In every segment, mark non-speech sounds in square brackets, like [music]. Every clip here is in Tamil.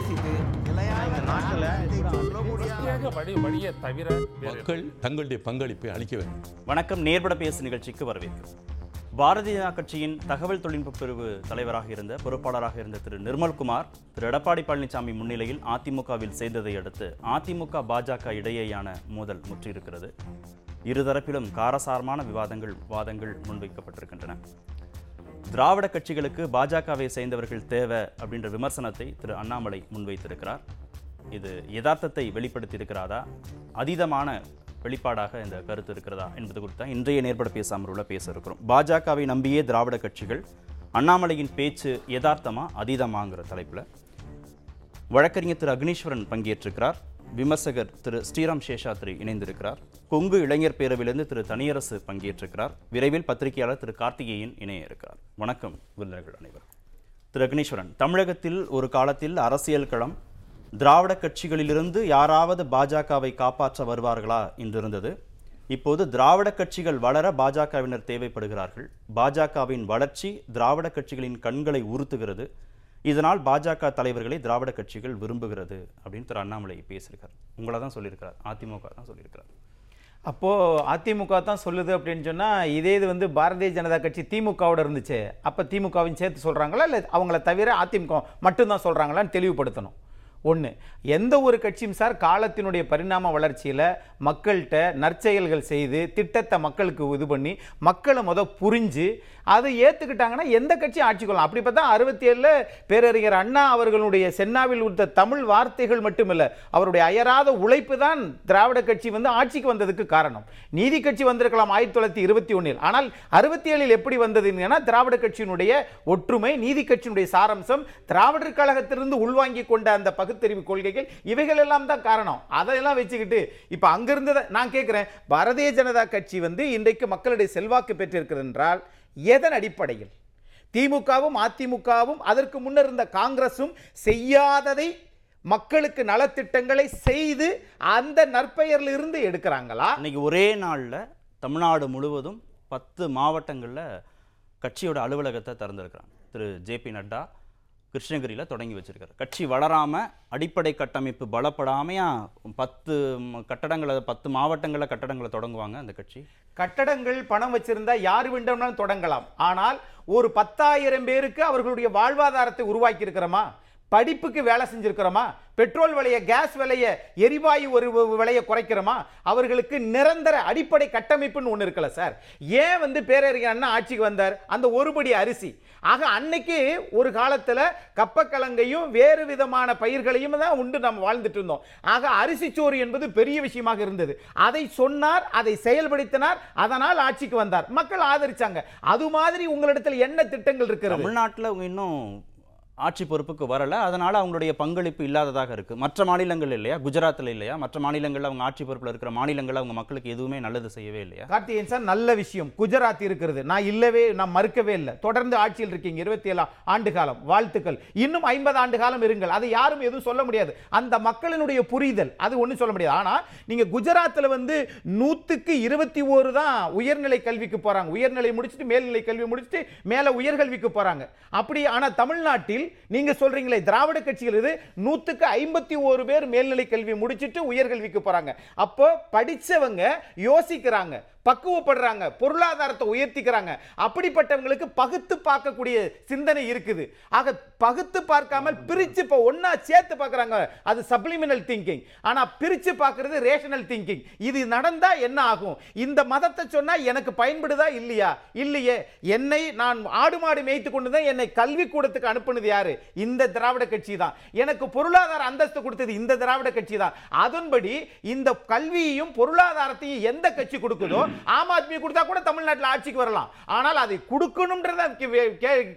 பேசிட்டு மக்கள் தங்களுடைய பங்களிப்பை அளிக்க வேண்டும். வணக்கம். நேர்பட பேசு நிகழ்ச்சிக்கு வரவேற்கிறோம். பாரதிய ஜனதா கட்சியின் தகவல் தொழில்நுட்ப பிரிவு தலைவராக இருந்த பொறுப்பாளராக இருந்த திரு நிர்மல்குமார் திரு எடப்பாடி பழனிசாமி முன்னிலையில் அதிமுகவில் சேர்ந்ததை அடுத்து அதிமுக பாஜக இடையேயான மோதல் முற்றியிருக்கிறது. இருதரப்பிலும் காரசாரமான விவாதங்கள் வாதங்கள் முன்வைக்கப்பட்டிருக்கின்றன. திராவிட கட்சிகளுக்கு பாஜகவை சேர்ந்தவர்கள் தேவை அப்படின்ற விமர்சனத்தை திரு அண்ணாமலை முன்வைத்திருக்கிறார். இது யதார்த்தத்தை வெளிப்படுத்தியிருக்கிறாரா? அதீதமான வெளிப்பாடாக இந்த கருத்து இருக்கிறதா என்பது குறித்து இன்றைய நேர்பட பேசாமருள்ள பேச இருக்கிறோம். பாஜகவை நம்பியே திராவிட கட்சிகள் அண்ணாமலையின் பேச்சு யதார்த்தமா அதீதமாங்கிற தலைப்பில் வழக்கறிஞர் திரு அக்னீஸ்வரன் பங்கேற்றிருக்கிறார். விமர்சகர் திரு ஸ்ரீராம் சேஷாத்ரி இணைந்திருக்கிறார். கொங்கு இளைஞர் பேரவையிலிருந்து திரு தனியரசு பங்கேற்றிருக்கிறார். விரைவில் பத்திரிகையாளர் திரு கார்த்திகேயன் இணைய இருக்கிறார் வணக்கம் விருந்தினர்கள் அனைவரும் திரு அக்னீஸ்வரன் தமிழகத்தில் ஒரு காலத்தில் அரசியல் களம் திராவிட கட்சிகளிலிருந்து யாராவது பாஜகவை காப்பாற்ற வருவார்களா என்றிருந்தது. இப்போது திராவிட கட்சிகள் வளர பாஜகவினர் தேவைப்படுகிறார்கள். பாஜகவின் வளர்ச்சி திராவிட கட்சிகளின் கண்களை உறுத்துகிறது. இதனால் பாஜக தலைவர்களை திராவிட கட்சிகள் விரும்புகிறது அப்படின்னு திரு அண்ணாமலை பேசியிருக்கார். உங்களை தான் சொல்லியிருக்கிறார். அதிமுக தான் சொல்லியிருக்கிறார். அப்போது அதிமுக தான் சொல்லுது அப்படின்னு சொன்னால் இதே இது வந்து பாரதிய ஜனதா கட்சி திமுகவோட இருந்துச்சு. அப்போ திமுகவையும் சேர்த்து சொல்கிறாங்களா இல்லை அவங்கள தவிர அதிமுக மட்டும்தான் சொல்கிறாங்களான்னு தெளிவுபடுத்தணும். ஒன்று எந்த ஒரு கட்சியும் சார் காலத்தினுடைய பரிணாம வளர்ச்சியில் மக்கள்கிட்ட நற்செயல்கள் செய்து திட்டத்தை மக்களுக்கு இது பண்ணி மக்களை முத புரிஞ்சு அதை ஏற்றுக்கிட்டாங்கன்னா எந்த கட்சியும் ஆட்சி கொள்ளலாம். அப்படி பார்த்தா அறுபத்தி ஏழில் பேரறிஞர் அண்ணா அவர்களுடைய சென்னாவில் உடுத்த தமிழ் வார்த்தைகள் மட்டுமில்லை அவருடைய அயராத உழைப்பு தான் திராவிட கட்சி வந்து ஆட்சிக்கு வந்ததுக்கு காரணம். நீதி கட்சி வந்திருக்கலாம் ஆயிரத்தி தொள்ளாயிரத்தி இருபத்தி ஒன்றில் ஆனால் அறுபத்தி ஏழில் எப்படி வந்ததுன்னா திராவிட கட்சியினுடைய ஒற்றுமை நீதி கட்சியினுடைய சாரம்சம் திராவிடர் கழகத்திலிருந்து உள்வாங்கி கொண்ட அந்த பகுத்தறிவு கொள்கைகள் இவைகள் எல்லாம் தான் காரணம். அதையெல்லாம் வச்சுக்கிட்டு இப்போ அங்கிருந்து நான் கேட்குறேன் பாரதிய ஜனதா கட்சி வந்து இன்றைக்கு மக்களுடைய செல்வாக்கு பெற்றிருக்கிறது என்றால் எதன் அடிப்படையில்? திமுகவும் அதிமுகவும் அதற்கு முன்னர் இருந்த காங்கிரஸும் செய்யாததை மக்களுக்கு நலத்திட்டங்களை செய்து அந்த நற்பெயரில் இருந்து எடுக்கிறாங்களா? இன்னைக்கு ஒரே நாளில் தமிழ்நாடு முழுவதும் பத்து மாவட்டங்களில் கட்சியோட அலுவலகத்தை திறந்திருக்கிறாங்க. திரு ஜே பி நட்டா கிருஷ்ணகிரியில் தொடங்கி வச்சுருக்காரு. கட்சி வளராம அடிப்படை கட்டமைப்பு பலப்படாமையா பத்து கட்டடங்களை பத்து மாவட்டங்களில் கட்டடங்களை தொடங்குவாங்க அந்த கட்சி? கட்டடங்கள் பணம் வச்சிருந்தா யார் வேண்டும்னாலும் தொடங்கலாம். ஆனால் ஒரு பத்தாயிரம் பேருக்கு அவர்களுடைய வாழ்வாதாரத்தை உருவாக்கி இருக்கிறோமா படிப்புக்கு வேலை செஞ்சுருக்கிறோமா? பெட்ரோல் விலைய கேஸ் விலைய எரிவாயு ஒரு விலையை குறைக்கிறோமா? அவர்களுக்கு நிரந்தர அடிப்படை கட்டமைப்புன்னு ஒன்று இருக்கல சார். ஏன் வந்து பேரறிஞர் அண்ணா ஆட்சிக்கு வந்தார்? அந்த ஒருபடி அரிசி. ஆக அன்னைக்கு ஒரு காலத்தில் கப்பக்கிழங்கையும் வேறு விதமான பயிர்களையும் தான் உண்டு நம்ம வாழ்ந்துட்டு இருந்தோம். ஆக அரிசி சோறு என்பது பெரிய விஷயமாக இருந்தது. அதை சொன்னார் அதை செயல்படுத்தினார் அதனால் ஆட்சிக்கு வந்தார். மக்கள் ஆதரிச்சாங்க. அது மாதிரி உங்களிடத்தில் என்ன திட்டங்கள் இருக்கிறது? தமிழ்நாட்டில் இன்னும் ஆட்சி பொறுப்புக்கு வரல. அதனால் அவங்களுடைய பங்களிப்பு இல்லாததாக இருக்கு. மற்ற மாநிலங்கள் இல்லையா? குஜராத்தில் இல்லையா? மற்ற மாநிலங்களில் அவங்க ஆட்சி பொறுப்பில் இருக்கிற மாநிலங்கள் அவங்க மக்களுக்கு எதுவுமே நல்லது செய்யவே இல்லையா? கார்த்திகேயன் சார் நல்ல விஷயம். குஜராத் இருக்கிறது. நான் இல்லவே நான் மறுக்கவே இல்லை. தொடர்ந்து ஆட்சியில் இருக்கீங்க. இருபத்தி ஏழாம் ஆண்டு காலம் வாழ்த்துக்கள். இன்னும் ஐம்பது ஆண்டு காலம் இருங்கள். அதை யாரும் எதுவும் சொல்ல முடியாது. அந்த மக்களினுடைய புரிதல் அது ஒன்றும் சொல்ல முடியாது. ஆனால் நீங்கள் குஜராத்தில் வந்து நூற்றுக்கு இருபத்தி ஓரு தான் உயர்நிலை கல்விக்கு போகிறாங்க உயர்நிலை முடிச்சுட்டு மேல்நிலை கல்வி முடிச்சுட்டு மேலே உயர்கல்விக்கு போகிறாங்க அப்படி ஆனால் தமிழ்நாட்டில் நீங்க சொல்றீங்களே திராவிட கட்சிகள் இது நூத்துக்கு ஐம்பத்தி ஓரு பேர் மேல்நிலை கல்வி முடிச்சுட்டு உயர்கல்விக்கு போறாங்க. அப்போ படிச்சவங்க யோசிக்கிறாங்க பக்குவப்படுறாங்க பொருளாதாரத்தை உயர்த்திக்கிறாங்க. அப்படிப்பட்டவங்களுக்கு பகுத்து பார்க்கக்கூடிய சிந்தனை இருக்குது. ஆக பகுத்து பார்க்காமல் பிரித்து இப்போ ஒன்றா சேர்த்து பார்க்குறாங்க. அது சப்ளிமினல் திங்கிங் ஆனால் பிரித்து பார்க்குறது ரேஷனல் திங்கிங் இது நடந்தால் என்ன ஆகும்? இந்த மதத்தை சொன்னால் எனக்கு பயன்படுதா இல்லையா? இல்லையே. என்னை நான் ஆடு மாடு மேய்த்து கொண்டு தான் என்னை கல்வி கூடத்துக்கு அனுப்புனது யாரு? இந்த திராவிட கட்சி தான். எனக்கு பொருளாதார அந்தஸ்து கொடுத்தது இந்த திராவிட கட்சி தான். அதன்படி இந்த கல்வியையும் பொருளாதாரத்தையும் எந்த கட்சி கொடுக்குதோ ஆம். ஆத்மி கொடுத்தா கூட தமிழ்நாட்டில் ஆட்சிக்கு வரலாம். ஆனால் அதை கொடுக்கணும்ன்றத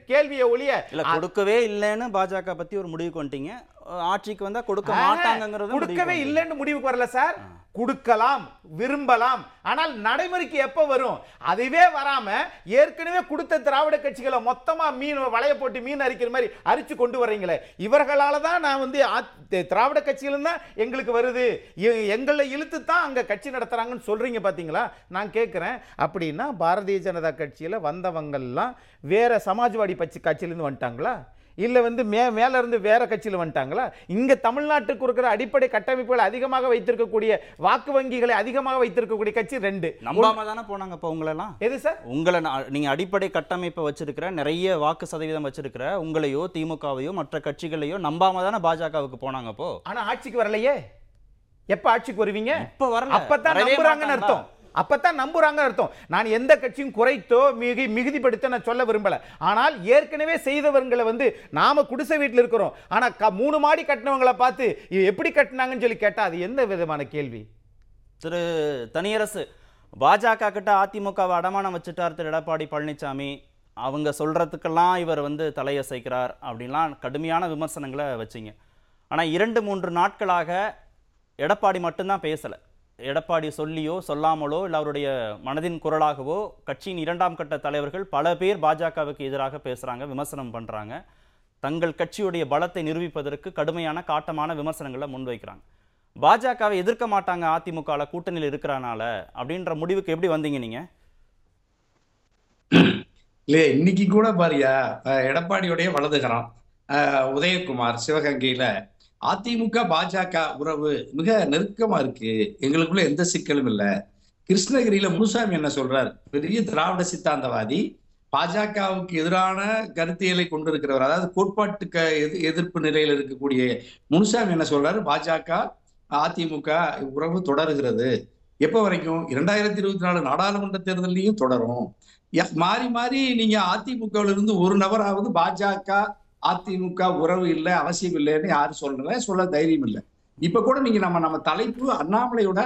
கேள்வியை ஒழிய கொடுக்கவே இல்லைன்னு பாஜக பத்தி ஒரு முடிவுக்கு வந்துட்டீங்க அஹ் ஆட்சிக்கு வந்தா கொடுக்க மாட்டாங்கிறது கொடுக்கவே இல்லைன்னு முடிவுக்கு வரல சார். கொடுக்கலாம் விரும்பலாம். ஆனால் நடைமுறைக்கு எப்ப வரும்? அதுவே வராம ஏற்கனவே கொடுத்த திராவிட கட்சிகளை மொத்தமா மீன் வளைய போட்டு மீன் அரிக்கிற மாதிரி அரிச்சு கொண்டு வர்றீங்களே. இவர்களால தான் நான் வந்து திராவிட கட்சிகளும் தான் எங்களுக்கு வருது. எங்களை இழுத்து தான் அங்க கட்சி நடத்துறாங்கன்னு சொல்றீங்க பாத்தீங்களா? நான் கேட்கிறேன் அப்படின்னா பாரதிய ஜனதா கட்சியில வந்தவங்கெல்லாம் வேற சமாஜ்வாடி பட்சி கட்சியிலேருந்து வந்துட்டாங்களா? இல்ல வந்து மே மேல இருந்து வேற கட்சியில வந்துட்டாங்களா? இங்க தமிழ்நாட்டுக்கு இருக்கிற அடிப்படை கட்டமைப்புகளை அதிகமாக வைத்திருக்கக்கூடிய வாக்கு வங்கிகளை அதிகமாக வைத்திருக்கக்கூடிய கட்சி ரெண்டு. நம்பாம தானே போனாங்க இப்போ உங்களெல்லாம்? எது சார்? உங்களை நான் நீங்க அடிப்படை கட்டமைப்பை வச்சிருக்கிற நிறைய வாக்கு சதவீதம் வச்சிருக்கிற உங்களையோ திமுகவையோ மற்ற கட்சிகளையோ நம்பாம தானே பாஜகவுக்கு போனாங்க அப்போ ஆனா ஆட்சிக்கு வரலையே. எப்ப ஆட்சிக்கு வருவீங்க? இப்ப வரல. அப்பதான் வரவே நம்புறாங்கன்னு? அர்த்தம். அப்பதான் நம்புகிறாங்க அர்த்தம். நான் எந்த கட்சியும் குறைத்தோ மிகு மிகுதிப்படுத்த நான் சொல்ல விரும்பல. ஆனால் ஏற்கனவே செய்தவர்களை வந்து நாம குடிசை வீட்டில் இருக்கிறோம். ஆனா க- மூணு மாடி கட்டினவங்களை பார்த்து எப்படி கட்டினாங்கன்னு சொல்லி கேட்டா அது எந்த விதமான கேள்வி? திரு தனியரசு பாஜக கிட்ட அதிமுகவை அடமானம் வச்சுட்டார் திரு எடப்பாடி பழனிசாமி அவங்க சொல்கிறதுக்கெல்லாம் இவர் வந்து தலையசைக்கிறார் அப்படின்லாம் கடுமையான விமர்சனங்களை வச்சிங்க. ஆனால் இரண்டு மூன்று நாட்களாக எடப்பாடி மட்டும்தான் பேசலை. எடப்பாடி சொல்லியோ சொல்லாமலோ இல்லை அவருடைய மனதின் குரலாகவோ கட்சியின் இரண்டாம் கட்ட தலைவர்கள் பல பேர் பாஜகவுக்கு எதிராக பேசுறாங்க விமர்சனம் பண்றாங்க. தங்கள் கட்சியுடைய பலத்தை நிரூபிப்பதற்கு கடுமையான காட்டமான விமர்சனங்களை முன்வைக்கிறாங்க. பாஜகவை எதிர்க்க மாட்டாங்க அதிமுகவில் கூட்டணியில் இருக்கிறனால அப்படின்ற முடிவுக்கு எப்படி வந்தீங்க நீங்க? இல்லையா இன்னைக்கு கூட பாரியா எடப்பாடியுடைய வலதுகரம் உதயகுமார் சிவகங்கையில் அதிமுக பாஜக உறவு மிக நெருக்கமா இருக்கு. எங்களுக்குள்ள எந்த சிக்கலும் இல்லை. கிருஷ்ணகிரியில முனுசாமி என்ன சொல்றார்? பெரிய திராவிட சித்தாந்தவாதி பாஜகவுக்கு எதிரான கருத்தியலை கொண்டிருக்கிறவர் அதாவது கோட்பாட்டுக்கு எதிர் எதிர்ப்பு நிலையில் இருக்கக்கூடிய முனுசாமி என்ன சொல்றாரு? பாஜக அதிமுக உறவு தொடருகிறது. எப்ப வரைக்கும்? இரண்டாயிரத்தி இருபத்தி நாலு நாடாளுமன்ற தேர்தலையும் தொடரும். மாறி மாறி நீங்க அதிமுகவில் இருந்து ஒரு நபராவது பாஜக அதிமுக உறவு இல்லை அவசியம் இல்லைன்னு யாரும் சொல்லல சொல்ல தைரியம் இல்லை. இப்ப கூட நீங்க நம்ம நம்ம தலைப்பு அண்ணாமலையோட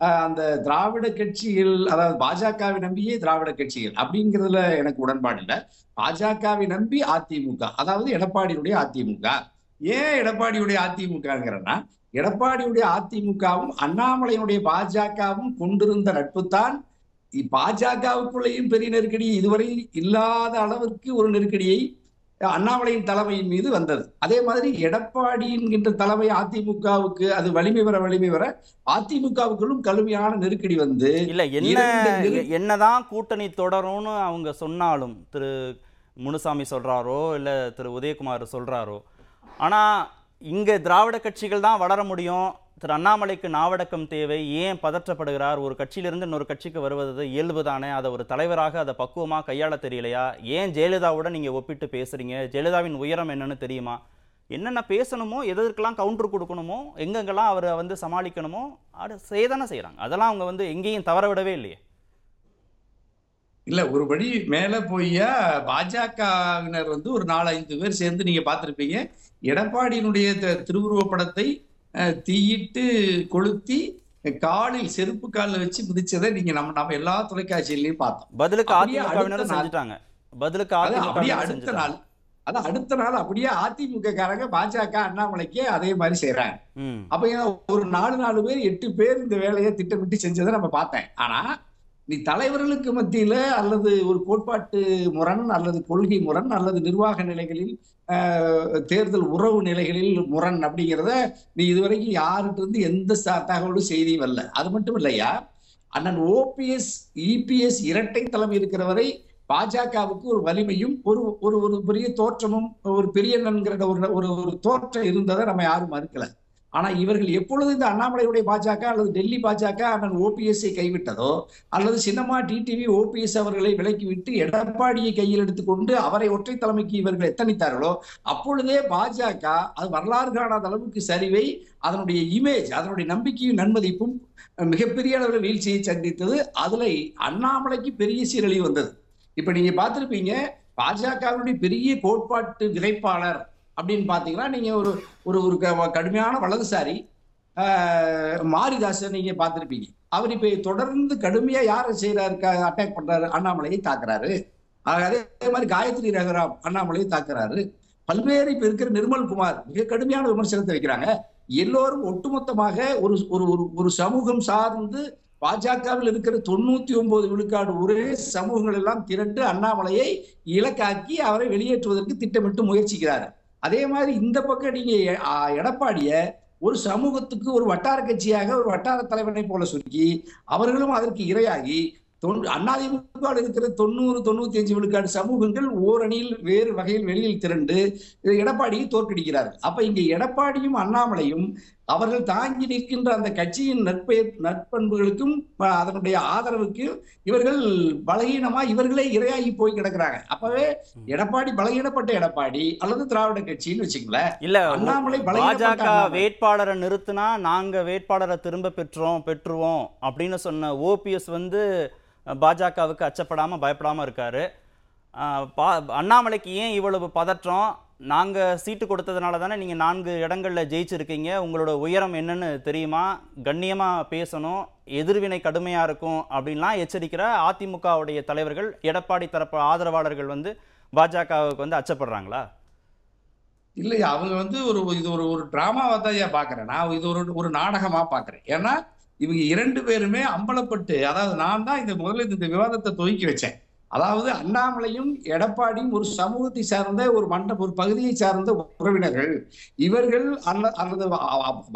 அந்த திராவிட கட்சிகள் அதாவது பாஜகவை நம்பியே திராவிட கட்சிகள் அப்படிங்கிறதுல எனக்கு உடன்பாடு இல்லை. பாஜகவை நம்பி அதிமுக அதாவது எடப்பாடியுடைய அதிமுக. ஏன் எடப்பாடியுடைய அதிமுகங்கிறன்னா எடப்பாடியுடைய அதிமுகவும் அண்ணாமலையினுடைய பாஜகவும் கொண்டிருந்த நட்புத்தான் தான் பாஜகவுக்குள்ளேயும் பெரிய நெருக்கடி இதுவரை இல்லாத அளவிற்கு ஒரு நெருக்கடியை அண்ணாமலையின் தலைமையின் மீது வந்தது. அதே மாதிரி எடப்பாடி என்கின்ற தலைமை அதிமுகவுக்கு அது வலிமை வர வலிமை வர அதிமுகவுக்குள்ளும் கடுமையான நெருக்கடி வந்து இல்ல என்ன என்னதான் கூட்டணி தொடரும்னு அவங்க சொன்னாலும் திரு முனுசாமி சொல்றாரோ இல்ல திரு உதயகுமார் சொல்றாரோ ஆனா இங்க திராவிட கட்சிகள் தான் வளர முடியும். திரு அண்ணாமலைக்கு நாவடக்கம் தேவை ஏன் பதற்றப்படுகிறார்? ஒரு கட்சியிலிருந்து இன்னொரு கட்சிக்கு வருவது இயல்புதானே அதை ஒரு தலைவராக அதை பக்குவமாக கையாள தெரியலையா? ஏன் ஜெயலலிதாவோட நீங்கள் ஒப்பிட்டு பேசுகிறீங்க ஜெயலலிதாவின் உயரம் என்னன்னு தெரியுமா? என்னென்ன பேசணுமோ எதற்கெல்லாம் கவுண்டர் கொடுக்கணுமோ எங்கெங்கெல்லாம் அவரை வந்து சமாளிக்கணுமோ அது செய்யதானே செய்கிறாங்க அதெல்லாம் அவங்க வந்து எங்கேயும் தவற விடவே இல்லையே. இல்ல ஒரு படி மேல போய்யா பாஜகவினர் வந்து ஒரு நாலு ஐந்து பேர் சேர்ந்து நீங்க பார்த்துருப்பீங்க. எடப்பாடியினுடைய த- படத்தை தீயிட்டு கொளுத்தி காலில் செருப்பு காலில் வச்சு மிதிச்சதை நீங்க நம்ம நம்ம எல்லா தொலைக்காட்சியிலையும் பார்த்தோம். பதிலுக்கு நாள். செஞ்சுட்டாங்க. பதிலுக்கு அப்படியே அடுத்த நாள் அது அடுத்த நாள் அப்படியே அதிமுக காரங்க பாஜக அண்ணாமலைக்கு அதே மாதிரி செய்றாங்க. ம். அப்ப ஒரு நாலு நாலு பேர் எட்டு பேர் இந்த வேலையை திட்டமிட்டு செஞ்சதை நம்ம பார்த்தேன். ஆனா நீ தலைவர்களுக்கு மத்தியில அல்லது ஒரு கோட்பாட்டு முரண் அல்லது கொள்கை முரண் அல்லது நிர்வாக நிலைகளில் தேர்தல் உறவு நிலைகளில் முரண் அப்படிங்கிறத நீ இதுவரைக்கும் யார்கிட்ட இருந்து எந்த தகவலும் செய்தியும் வரல. அது மட்டும் இல்லையா? அண்ணன் ஓபிஎஸ் இபிஎஸ் இரட்டை தலைமை இருக்கிற வரை பாஜகவுக்கு ஒரு வலிமையும் ஒரு ஒரு ஒரு பெரிய தோற்றமும் ஒரு பெரிய நன்கிற ஒரு ஒரு ஒரு தோற்றம் இருந்ததை நம்ம யாரும் மறுக்கல. ஆனா இவர்கள் எப்பொழுது இந்த அண்ணாமலையுடைய பாஜக அல்லது டெல்லி பாஜக அண்ணன் ஓபிஎஸ்ஐ கைவிட்டதோ அல்லது சின்னமா டிடிவி ஓபிஎஸ் அவர்களை விலக்கிவிட்டு எடப்பாடியை கையில் எடுத்துக்கொண்டு அவரை ஒற்றை தலைமைக்கு இவர்கள் எத்தனித்தார்களோ அப்பொழுதே பாஜக அது வரலாறு காணாத அளவுக்கு சரிவை அதனுடைய இமேஜ் அதனுடைய நம்பிக்கையும் நன்மதிப்பும் மிகப்பெரிய அளவில் வீழ்ச்சியை சந்தித்தது. அதுல அண்ணாமலைக்கு பெரிய சீரழிவு வந்தது. இப்ப நீங்க பார்த்திருப்பீங்க பாஜகவினுடைய பெரிய கோட்பாட்டு விதைப்பாளர் அப்படின்னு பார்த்தீங்கன்னா நீங்கள் ஒரு ஒரு ஒரு க- கடுமையான வலதுசாரி மாரிதாசன் நீங்க பார்த்துருப்பீங்க. அவர் இப்ப தொடர்ந்து கடுமையா யாரை செய்யறாரு அட்டாக் பண்றாரு? அண்ணாமலையை தாக்குறாரு. அதே மாதிரி காயத்ரி ரகுராம் அண்ணாமலையை தாக்குறாரு. பல்வேறு இப்ப இருக்கிற நிர்மல் குமார் மிக கடுமையான விமர்சனத்தை வைக்கிறாங்க. எல்லோரும் ஒட்டுமொத்தமாக ஒரு ஒரு ஒரு- ஒரு சமூகம் சார்ந்து பாஜகவில் இருக்கிற தொண்ணூத்தி ஒன்பது விழுக்காடு ஒரே சமூகங்கள் எல்லாம் திரண்டு அண்ணாமலையை இலக்காக்கி அவரை வெளியேற்றுவதற்கு திட்டமிட்டு முயற்சிக்கிறார். அதே மாதிரி இந்த பக்கம் நீங்க எடப்பாடிய ஒரு சமூகத்துக்கு ஒரு வட்டார கட்சியாக ஒரு வட்டார தலைவனை போல சுருக்கி அவர்களும் அதற்கு இரையாகி தொண்ணூ அதிமுக இருக்கிற தொண்ணூறு தொண்ணூத்தி அஞ்சு விழுக்காடு சமூகங்கள் ஓரணியில் வேறு வகையில் வெளியில் திரண்டு எடப்பாடியை தோற்கடிக்கிறார்கள். அப்ப இங்க எடப்பாடியும் அண்ணாமலையும் அவர்கள் தாங்கி நிற்கின்ற அந்த கட்சியின் நற்பெயர் நற்பண்புகளுக்கும் அதனுடைய ஆதரவுக்கு இவர்கள் பலகீனமா இவர்களே இரையாகி போய் கிடக்குறாங்க. அப்பவே எடப்பாடி பலகீனப்பட்ட எடப்பாடி அல்லது திராவிட கட்சின்னு வச்சுங்களேன் இல்ல அண்ணாமலை பாஜக. வேட்பாளரை நிறுத்தினா நாங்க வேட்பாளரை திரும்ப பெற்றோம் பெற்றுவோம் அப்படின்னு சொன்ன ஓபிஎஸ் வந்து பாஜகவுக்கு அச்சப்படாம பயப்படாம இருக்காரு. அண்ணாமலைக்கு ஏன் இவ்வளவு பதற்றம்? நாங்கள் சீட்டு கொடுத்ததுனால தானே நீங்கள் நான்கு இடங்களில் ஜெயிச்சிருக்கீங்க. உங்களோட உயரம் என்னன்னு தெரியுமா? கண்ணியமாக பேசணும். எதிர்வினை கடுமையாக இருக்கும் அப்படின்லாம் எச்சரிக்கிற அதிமுகவுடைய தலைவர்கள் எடப்பாடி தரப்பு ஆதரவாளர்கள் வந்து பாஜகவுக்கு வந்து அச்சப்படுறாங்களா? இல்லையா அவங்க வந்து ஒரு இது ஒரு ஒரு டிராமாவை தான் ஏன் பார்க்குறேன் நான் இது ஒரு ஒரு நாடகமாக பார்க்குறேன் ஏன்னா இவங்க இரண்டு பேருமே அம்பலப்பட்டு அதாவது நான் தான் இந்த முதல்ல இந்த விவாதத்தை துவக்கி வச்சேன். அதாவது அண்ணாமலையும் எடப்பாடியும் ஒரு சமூகத்தை சார்ந்த ஒரு மண்ட ஒரு பகுதியை சார்ந்த உறவினர்கள். இவர்கள் அல்ல அல்லது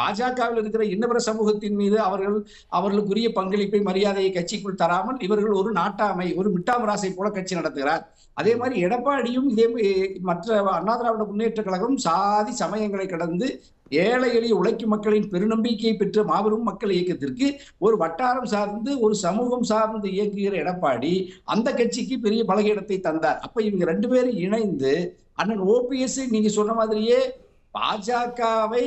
பாஜகவில் இருக்கிற இன்னபிற சமூகத்தின் மீது அவர்கள் அவர்களுக்குரிய பங்களிப்பை மரியாதையை கட்சிக்குள் தராமல் இவர்கள் ஒரு நாட்டாமை ஒரு மிட்டாமராசை போல கட்சி நடத்துகிறார். அதே மாதிரி எடப்பாடியும் இதே மற்ற அண்ணா திராவிட முன்னேற்ற கழகம் சாதி சமயங்களை கடந்து ஏழை எளிய உழைக்கும் மக்களின் பெருநம்பிக்கையை பெற்ற மாபெரும் மக்கள் இயக்கத்திற்கு ஒரு வட்டாரம் சார்ந்து ஒரு சமூகம் சார்ந்து இயக்குகிற எடப்பாடி அந்த கட்சிக்கு பெரிய பலகீனத்தை தந்தார். அப்ப இவங்க ரெண்டு பேரும் இணைந்து அண்ணன் ஓபிஎஸ் நீங்க சொன்ன மாதிரியே பாஜகவை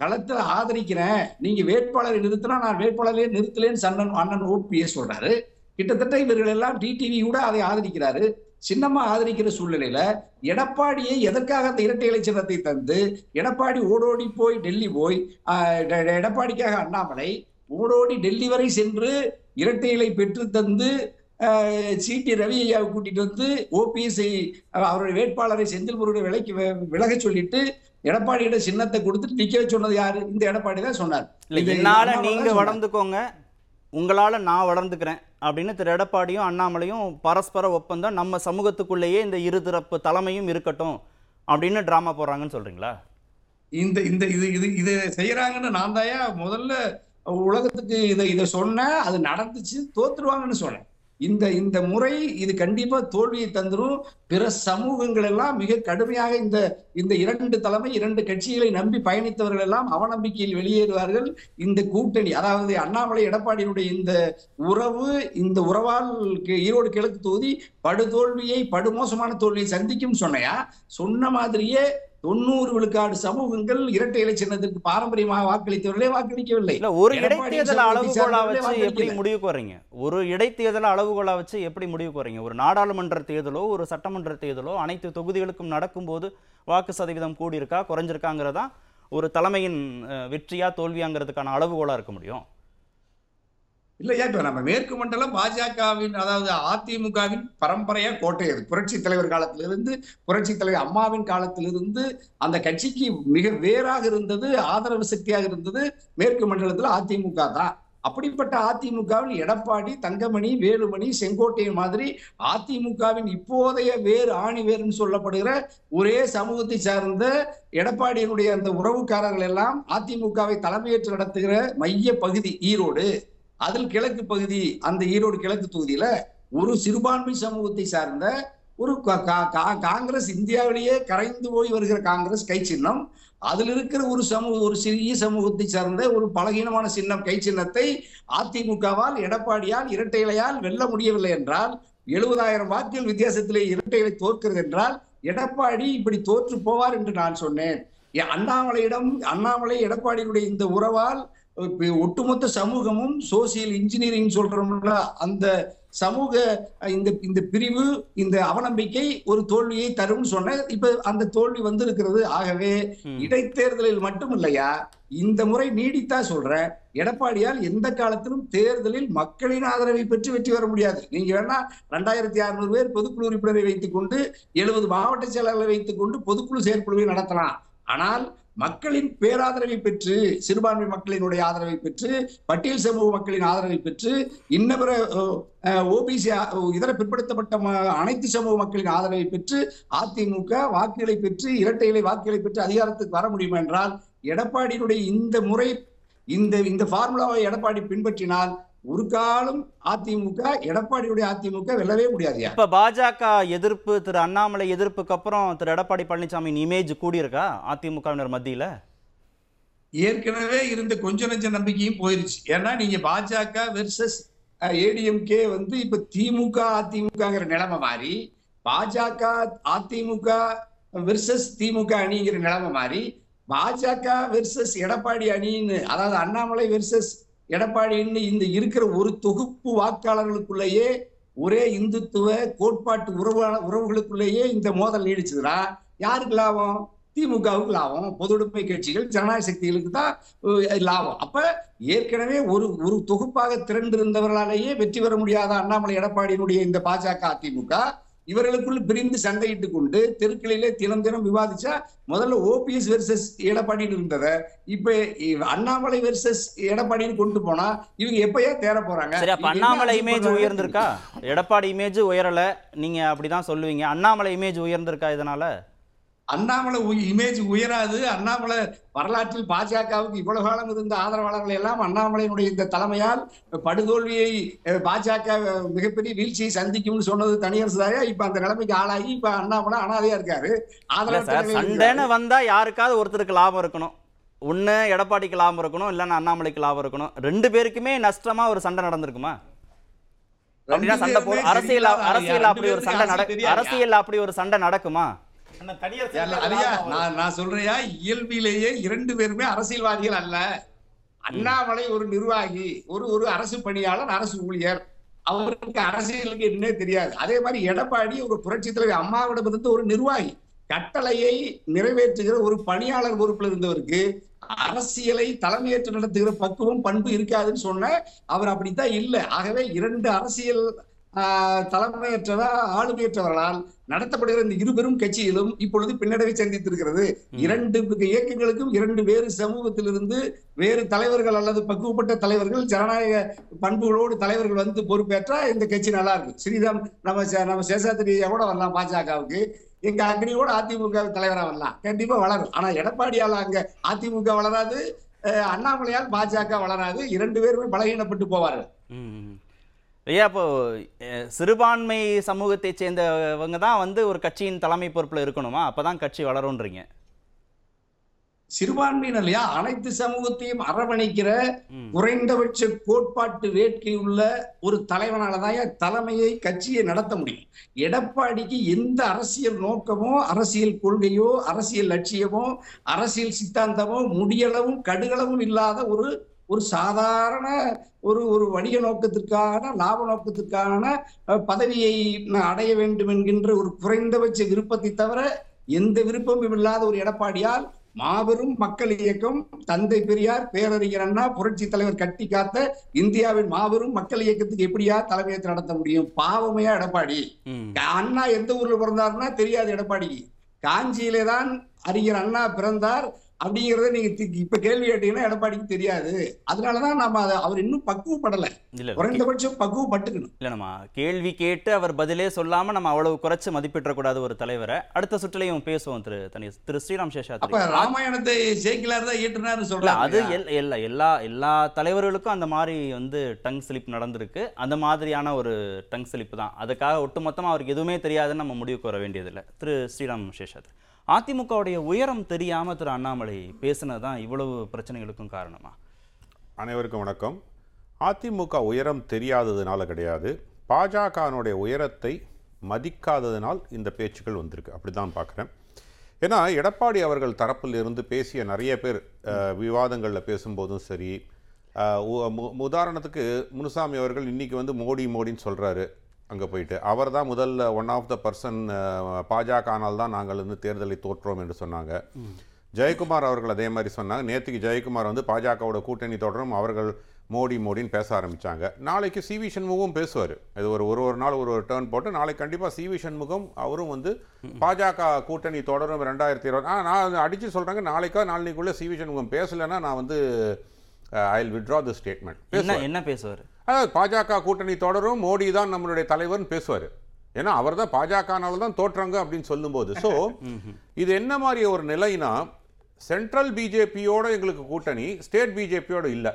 களத்துல ஆதரிக்கிறேன். நீங்க வேட்பாளரை நிறுத்தினா நான் வேட்பாளரையே நிறுத்தலேன்னு சன்னன் அண்ணன் ஓபிஎஸ் சொல்றாரு. கிட்டத்தட்ட இவர்கள் எல்லாம் டிடிவி கூட அதை ஆதரிக்கிறாரு. சின்னம்மா ஆதரிக்கிற சூழ்நிலையில எடப்பாடியை எதற்காக அந்த இரட்டை இலை சின்னத்தை தந்து எடப்பாடி ஓடோடி போய் டெல்லி போய் எடப்பாடிக்காக அண்ணாமலை ஓடோடி டெல்லி வரை சென்று இரட்டை இலை பெற்று தந்து சிடி ரவி ஐயாவை கூட்டிட்டு வந்து ஓபிஎஸ்ஐ அவருடைய வேட்பாளரை செந்தில் முருகனை விலைக்கு விலக சொல்லிட்டு எடப்பாடியிட சின்னத்தை கொடுத்துட்டு நிக்க சொன்னது யாரு? இந்த எடப்பாடி தான் சொன்னார். இல்ல இது என்னால அண்ணாமலை தான் நீங்க. வளர்ந்துக்கோங்க. உங்களால் நான் வளர்ந்துக்கிறேன் அப்படின்னு திரு எடப்பாடியும் அண்ணாமலையும் பரஸ்பர ஒப்பந்தம் நம்ம சமூகத்துக்குள்ளேயே இந்த இருதரப்பு தலைமையும் இருக்கட்டும் அப்படின்னு டிராமா போடுறாங்கன்னு சொல்றீங்களா? இந்த இந்த இது இது இது செய்யறாங்கன்னு நான் தாயா முதல்ல உலகத்துக்கு இதை இதை சொன்னேன் அது நடந்துச்சு தோத்துருவாங்கன்னு சொன்னேன். இந்த இந்த முறை இது கண்டிப்பா தோல்வியை தந்துடும் பிற சமூகங்கள் எல்லாம் மிக கடுமையாக இந்த இந்த இரண்டு தலைமை இரண்டு கட்சிகளை நம்பி பயணித்தவர்கள் எல்லாம் அவநம்பிக்கையில் வெளியேறுவார்கள். இந்த கூட்டணி அதாவது அண்ணாமலை எடப்பாடியினுடைய இந்த உறவு இந்த உறவால் ஈரோடு கிழக்கு தொகுதி படுதோல்வியை படுமோசமான தோல்வியை சந்திக்கும் சொன்னையா? சொன்ன மாதிரியே தொண்ணூறு விழுக்காடு சமூகங்கள் இரட்டை இலை சின்னத்திற்கு பாரம்பரியமாக வாக்களித்தவர்களே வாக்களிக்கவில்லை. ஒரு இடைத்தேர்தல் அளவுகோலா வச்சு எப்படி. முடிவுக்கு வர்றீங்க ஒரு இடைத்தேர்தல் அளவுகோலா வச்சு எப்படி முடிவுக்கு வர்றீங்க ஒரு நாடாளுமன்ற தேர்தலோ ஒரு சட்டமன்ற தேர்தலோ அனைத்து தொகுதிகளுக்கும் நடக்கும்போது வாக்கு சதவீதம் கூடியிருக்கா குறைஞ்சிருக்காங்கிறதா ஒரு தலைமையின் வெற்றியா தோல்வியாங்கிறதுக்கான அளவுகோலா இருக்க முடியும். இல்லையா? இப்ப நம்ம மேற்கு மண்டலம் பாஜகவின் அதாவது அதிமுகவின் பரம்பரையா கோட்டை அது. புரட்சி தலைவர் காலத்திலிருந்து புரட்சி தலைவர் அம்மாவின் காலத்திலிருந்து அந்த கட்சிக்கு மிக வேறாக இருந்தது ஆதரவு சக்தியாக இருந்தது மேற்கு மண்டலத்துல அதிமுக தான். அப்படிப்பட்ட அதிமுகவில் எடப்பாடி தங்கமணி வேலுமணி செங்கோட்டையன் மாதிரி அதிமுகவின் இப்போதைய வேறு ஆணி வேறுன்னு சொல்லப்படுகிற ஒரே சமூகத்தை சார்ந்த எடப்பாடியினுடைய அந்த உறவுக்காரர்கள் எல்லாம் அதிமுகவை தலைமையேற்று நடத்துகிற மைய பகுதி ஈரோடு. அதில் கிழக்கு பகுதி அந்த ஈரோடு கிழக்கு தொகுதியில ஒரு சிறுபான்மை சமூகத்தை சார்ந்த ஒரு கா- கா- காங்கிரஸ் இந்தியாவிலேயே கரைந்து போய் வருகிற காங்கிரஸ் கை சின்னம் அதில் இருக்கிற ஒரு சமூக ஒரு சிறிய சமூகத்தை சார்ந்த ஒரு பலகீனமான சின்னம் கை சின்னத்தை அதிமுகவால் எடப்பாடியால் இரட்டை இலையால் வெல்ல முடியவில்லை என்றால் எழுபதாயிரம் வாக்குகள் வித்தியாசத்திலே இரட்டை இலை தோற்கிறது என்றால் எடப்பாடி இப்படி தோற்று போவார் என்று நான் சொன்னேன். அண்ணாமலையிடம் அண்ணாமலை எடப்பாடியினுடைய இந்த உறவால் ஒட்டுமொத்த சமூகமும் சோசியல் இன்ஜினியரிங் சொல்றோம்ல அந்த சமூக இந்த இந்த பிரிவு இந்த அவநம்பிக்கை ஒரு தோல்வியை தரும்னு சொன்ன இப்ப அந்த தோல்வி வந்திருக்கிறது. ஆகவே. இடைத்தேர்தலில் மட்டும் இல்லையா இந்த முறை நீடித்தா சொல்றேன் எடப்பாடியால் எந்த காலத்திலும் தேர்தலில் மக்களின் ஆதரவை பெற்று வெற்றி பெற முடியாது. நீங்க வேணா ரெண்டாயிரத்தி அறுநூறு பேர் பொதுக்குழு உறுப்பினரை வைத்துக் கொண்டு எழுபது மாவட்ட செயலாளர்களை வைத்துக் கொண்டு பொதுக்குழு செயற்குழுவை நடத்தலாம். ஆனால் மக்களின் பேராதரவை பெற்று சிறுபான்மை மக்களினுடைய ஆதரவை பெற்று பட்டியல் சமூக மக்களின் ஆதரவை பெற்று இன்னபிற ஓபிசி இதர பிற்படுத்தப்பட்ட அனைத்து சமூக மக்களின் ஆதரவை பெற்று அதிமுக வாக்குகளை பெற்று இரட்டை இலை வாக்குகளை பெற்று அதிகாரத்துக்கு வர முடியும் என்றால் எடப்பாடியினுடைய இந்த முறை இந்த இந்த ஃபார்முலாவை எடப்பாடி பின்பற்றினால் ஒரு காலம் அதிமுக எடப்பாடியுடைய அதிமுக வெல்லவே முடியாதுயா இப்ப பாஜக எதிர்ப்பு திரு அண்ணாமலை எதிர்ப்புக்கு அப்புறம் திரு எடப்பாடி பழனிசாமி இமேஜ் கூடியிருக்கா அதிமுகவினர் மத்தியில? ஏற்கனவே இருந்த கொஞ்ச நெஞ்ச நம்பிக்கையும் போயிருச்சு. ஏன்னா நீங்க பாஜக வெர்சஸ் ஏடிஎம்கே வந்து இப்ப திமுக அதிமுகங்கிற நிலைமை மாறி பாஜக அதிமுக வெர்சஸ் திமுக அணிங்கிற நிலைமை மாறி பாஜக வெர்சஸ் எடப்பாடி அணின்னு அதாவது அண்ணாமலை வெர்சஸ் எடப்பாடின்னு இந்த இருக்கிற ஒரு தொகுப்பு வாக்காளர்களுக்குள்ளேயே ஒரே இந்துத்துவ கோட்பாட்டு உறவு உறவுகளுக்குள்ளேயே இந்த மோதல் நீடிச்சதுன்னா யாருக்கு லாபம்? திமுகவுக்கு லாபம். பொதுவுடைமை கட்சிகள் ஜனநாயக சக்திகளுக்கு தான் லாபம். அப்ப ஏற்கனவே ஒரு ஒரு தொகுப்பாக திரண்டு இருந்தவர்களாலேயே வெற்றி பெற முடியாத அண்ணாமலை எடப்பாடியினுடைய இந்த பாஜக அதிமுக? இவர்களுக்குள் பிரிந்து சண்டையிட்டு கொண்டு தெருக்களிலே தினம் தினம் விவாதிச்சா முதல்ல ஓபிஎஸ் வெர்சஸ் எடப்பாடின்னு இருந்ததை இப்ப அண்ணாமலை வெர்சஸ் எடப்பாடின்னு கொண்டு போனா இவங்க எப்பயா தேர போறாங்க? அண்ணாமலை இமேஜ்? உயர்ந்திருக்கா? எடப்பாடி இமேஜ் உயரல. நீங்க அப்படிதான் சொல்லுவீங்க. அண்ணாமலை இமேஜ் உயர்ந்திருக்கா இதனால? அண்ணாமலை இமேஜ் உயராது. அண்ணாமலை வரலாற்றில் பாஜகவுக்கு இவ்வளவு காலம் இருந்த ஆதரவாளர்கள் எல்லாம் அண்ணாமலையினுடைய இந்த தலைமையால் படுதோல்வியை பாஜக மிகப்பெரிய வீழ்ச்சியை சந்திக்கும்னு சொன்னது தனியரசு தாயா? இப்ப அந்த நிலைமைக்கு ஆளாகி இப்ப அண்ணாமலை அனாதையா இருக்காரு. இருக்காரு. வந்தா யாருக்காவது ஒருத்தருக்கு லாபம் இருக்கணும். ஒண்ணு எடப்பாடிக்கு லாபம் இருக்கணும் இல்லைன்னா அண்ணாமலைக்கு லாபம் இருக்கணும். ரெண்டு பேருக்குமே நஷ்டமா ஒரு சண்டை நடந்திருக்குமா? அப்படின்னா சண்டை அரசியல் அரசியல் அப்படி ஒரு சண்டை பேருக்கும் நட அரசியல் தெரியாதுயா. அரசியல் அப்படி ஒரு சண்டை நடக்குமா? அதையா. நான் நான் சொல்றையா இயல்பிலேயே இரண்டு பேருமே அரசியல்வாதிகள் அல்ல. அண்ணாமலை ஒரு நிர்வாகி ஒரு ஒரு அரசு பணியாளர் அரசு ஊழியர். அவருக்கு அரசியலுக்கு என்னன்னே தெரியாது. அதே மாதிரி எடப்பாடி ஒரு புரட்சி தலைவர் அம்மாவிடமிருந்து ஒரு நிர்வாகி. கட்டளையை நிறைவேற்றுகிற ஒரு பணியாளர் பொறுப்பில் இருந்தவருக்கு அரசியலை தலைமையேற்று நடத்துகிற பக்குவம் பண்பு இருக்காதுன்னு சொன்ன அவர் அப்படித்தான் இல்லை. ஆகவே இரண்டு அரசியல் ஆஹ், தலைமையற்றவா ஆளுமையற்றவர்களால் நடத்தப்படுகிற இந்த இருபெரும் கட்சியிலும் இப்பொழுது பின்னடைவை சந்தித்திருக்கிறது. இரண்டு இயக்கங்களுக்கும் இரண்டு வேறு சமூகத்திலிருந்து வேறு தலைவர்கள் அல்லது பக்குவப்பட்ட தலைவர்கள் ஜனநாயக பண்புகளோடு தலைவர்கள் வந்து பொறுப்பேற்றா இந்த கட்சி நல்லா இருக்கு ஸ்ரீராம் நம்ம நம்ம சேஷாத்திரியா கூட வரலாம் பாஜகவுக்கு. எங்க அக்னியோட அதிமுக தலைவரா வரலாம். கண்டிப்பா வளரும். ஆனா எடப்பாடியால அங்க அதிமுக வளராது அண்ணாமலையால் பாஜக வளராது. இரண்டு பேருமே பலகீனப்பட்டு போவார்கள். ஐயா இப்போ சிறுபான்மை சமூகத்தை சேர்ந்தவங்க தான் வந்து ஒரு கட்சியின் தலைமை பொறுப்புல இருக்கணுமா? அப்பதான் கட்சி வளரும்ன்றீங்க. சிறுபான்மையினர் இல்லையா? அனைத்து சமூகத்தையும் அரவணைக்கிற. குறைந்தபட்ச கோட்பாட்டு வேட்கை உள்ள ஒரு தலைவனாலதான் தலைமையை கட்சியை நடத்த முடியும். எடப்பாடிக்கு எந்த அரசியல் நோக்கமோ அரசியல் கொள்கையோ அரசியல் லட்சியமோ அரசியல் சித்தாந்தமோ முடியளவும் கடுகளவும் இல்லாத ஒரு ஒரு சாதாரண ஒரு ஒரு வணிக நோக்கத்திற்கான லாப நோக்கத்திற்கான பதவியை அடைய வேண்டும் என்கின்ற ஒரு குறைந்தபட்ச விருப்பத்தை தவிர எந்த விருப்பமும் இல்லாத ஒரு எடப்பாடியால் மாபெரும் மக்கள் இயக்கம் தந்தை பெரியார் பேரறிஞர் அண்ணா புரட்சி தலைவர் கட்டி காத்த இந்தியாவின் மாபெரும் மக்கள் இயக்கத்துக்கு எப்படியா தலைமையேற்று நடத்த முடியும்? பாவமையா எடப்பாடி. அண்ணா எந்த ஊர்ல பிறந்தாருன்னா தெரியாது எடப்பாடிக்கு. காஞ்சியிலே தான் அறிஞர் அண்ணா பிறந்தார். அப்படிங்கறத நீங்க இப்ப கேள்வி கேட்டீங்கன்னா எடப்பாடிக்கு தெரியாது. அதனாலதான் நம்ம அதை அவர் இன்னும் பக்குவப்படல. குறைந்தபட்சம் பக்குவப்பட்டுக்கணும். இல்ல நம்ம கேள்வி கேட்டு அவர் பதிலே சொல்லாம நம்ம அவ்வளவு குறைச்சு மதிப்பிடக்கூடாது ஒரு தலைவரை. அடுத்த சுற்றுலையும் பேசுவோம் திரு தனி திரு ஸ்ரீராம் அப்ப சேஷாத்ரி ராமாயணத்தை சேக்கிலார் தான் இல்ல சொல்றாங்க அது எல்- எல்லா எல்லா எல்லா தலைவர்களுக்கும் அந்த மாதிரி வந்து டங் ஸ்லிப் நடந்திருக்கு. அந்த மாதிரியான ஒரு டங் ஸ்லிப் தான். அதுக்காக ஒட்டுமொத்தமா அவருக்கு எதுவுமே தெரியாதுன்னு நம்ம முடிவுக்கு வர வேண்டியதில்லை. திரு ஸ்ரீராம் சேஷாத்ரி. அதிமுகவுடைய உயரம் தெரியாம திரு அண்ணாமலை பேசினது தான் இவ்வளவு பிரச்சனைகளுக்கும் காரணமா? அனைவருக்கும் வணக்கம். அதிமுக உயரம் தெரியாததுனால கிடையாது. பாஜகனுடைய உயரத்தை மதிக்காததினால் இந்த பேச்சுக்கள் வந்திருக்கு. அப்படிதான் பார்க்குறேன். ஏன்னா எடப்பாடி அவர்கள் தரப்பில் இருந்து பேசிய நிறைய பேர் விவாதங்களில் பேசும்போதும் சரி உ- மு- உதாரணத்துக்கு முனுசாமி அவர்கள் இன்றைக்கி வந்து மோடி மோடின்னு சொல்கிறாரு அங்கே போயிட்டு. அவர் தான் முதல்ல ஒன் ஆஃப் த பர்சன் பாஜக ஆனால் தான் நாங்கள் வந்து தேர்தலை தோற்றோம் என்று சொன்னாங்க. ஜெயக்குமார் அவர்கள் அதே மாதிரி சொன்னாங்க. நேற்றுக்கு ஜெயக்குமார் வந்து பாஜகவோட கூட்டணி தொடரும் அவர்கள் மோடி மோடின்னு பேச ஆரம்பிச்சாங்க. நாளைக்கு சி வி சண்முகம் பேசுவார். இது ஒரு ஒரு ஒரு நாள் ஒரு ஒரு டேர்ன் போட்டு நாளைக்கு கண்டிப்பாக சி வி சண்முகம் அவரும் வந்து பாஜக கூட்டணி தொடரும் ரெண்டாயிரத்தி இருபது. ஆ நான் அடித்து சொல்கிறாங்க நாளைக்கா நாளைக்குள்ளே சி வி சண்முகம் பேசலைன்னா நான் வந்து I will withdraw the statement என்ன பேசுவார்? அதாவது பாஜக கூட்டணி தொடரும் மோடி தான் நம்மளுடைய தலைவர்னு பேசுவார். ஏன்னா அவர் தான் பாஜகனால தான் தோற்றாங்க அப்படின்னு சொல்லும்போது. ஸோ [laughs] இது என்ன மாதிரி ஒரு நிலைனா சென்ட்ரல் பிஜேபியோட எங்களுக்கு கூட்டணி ஸ்டேட் பிஜேபியோட இல்லை.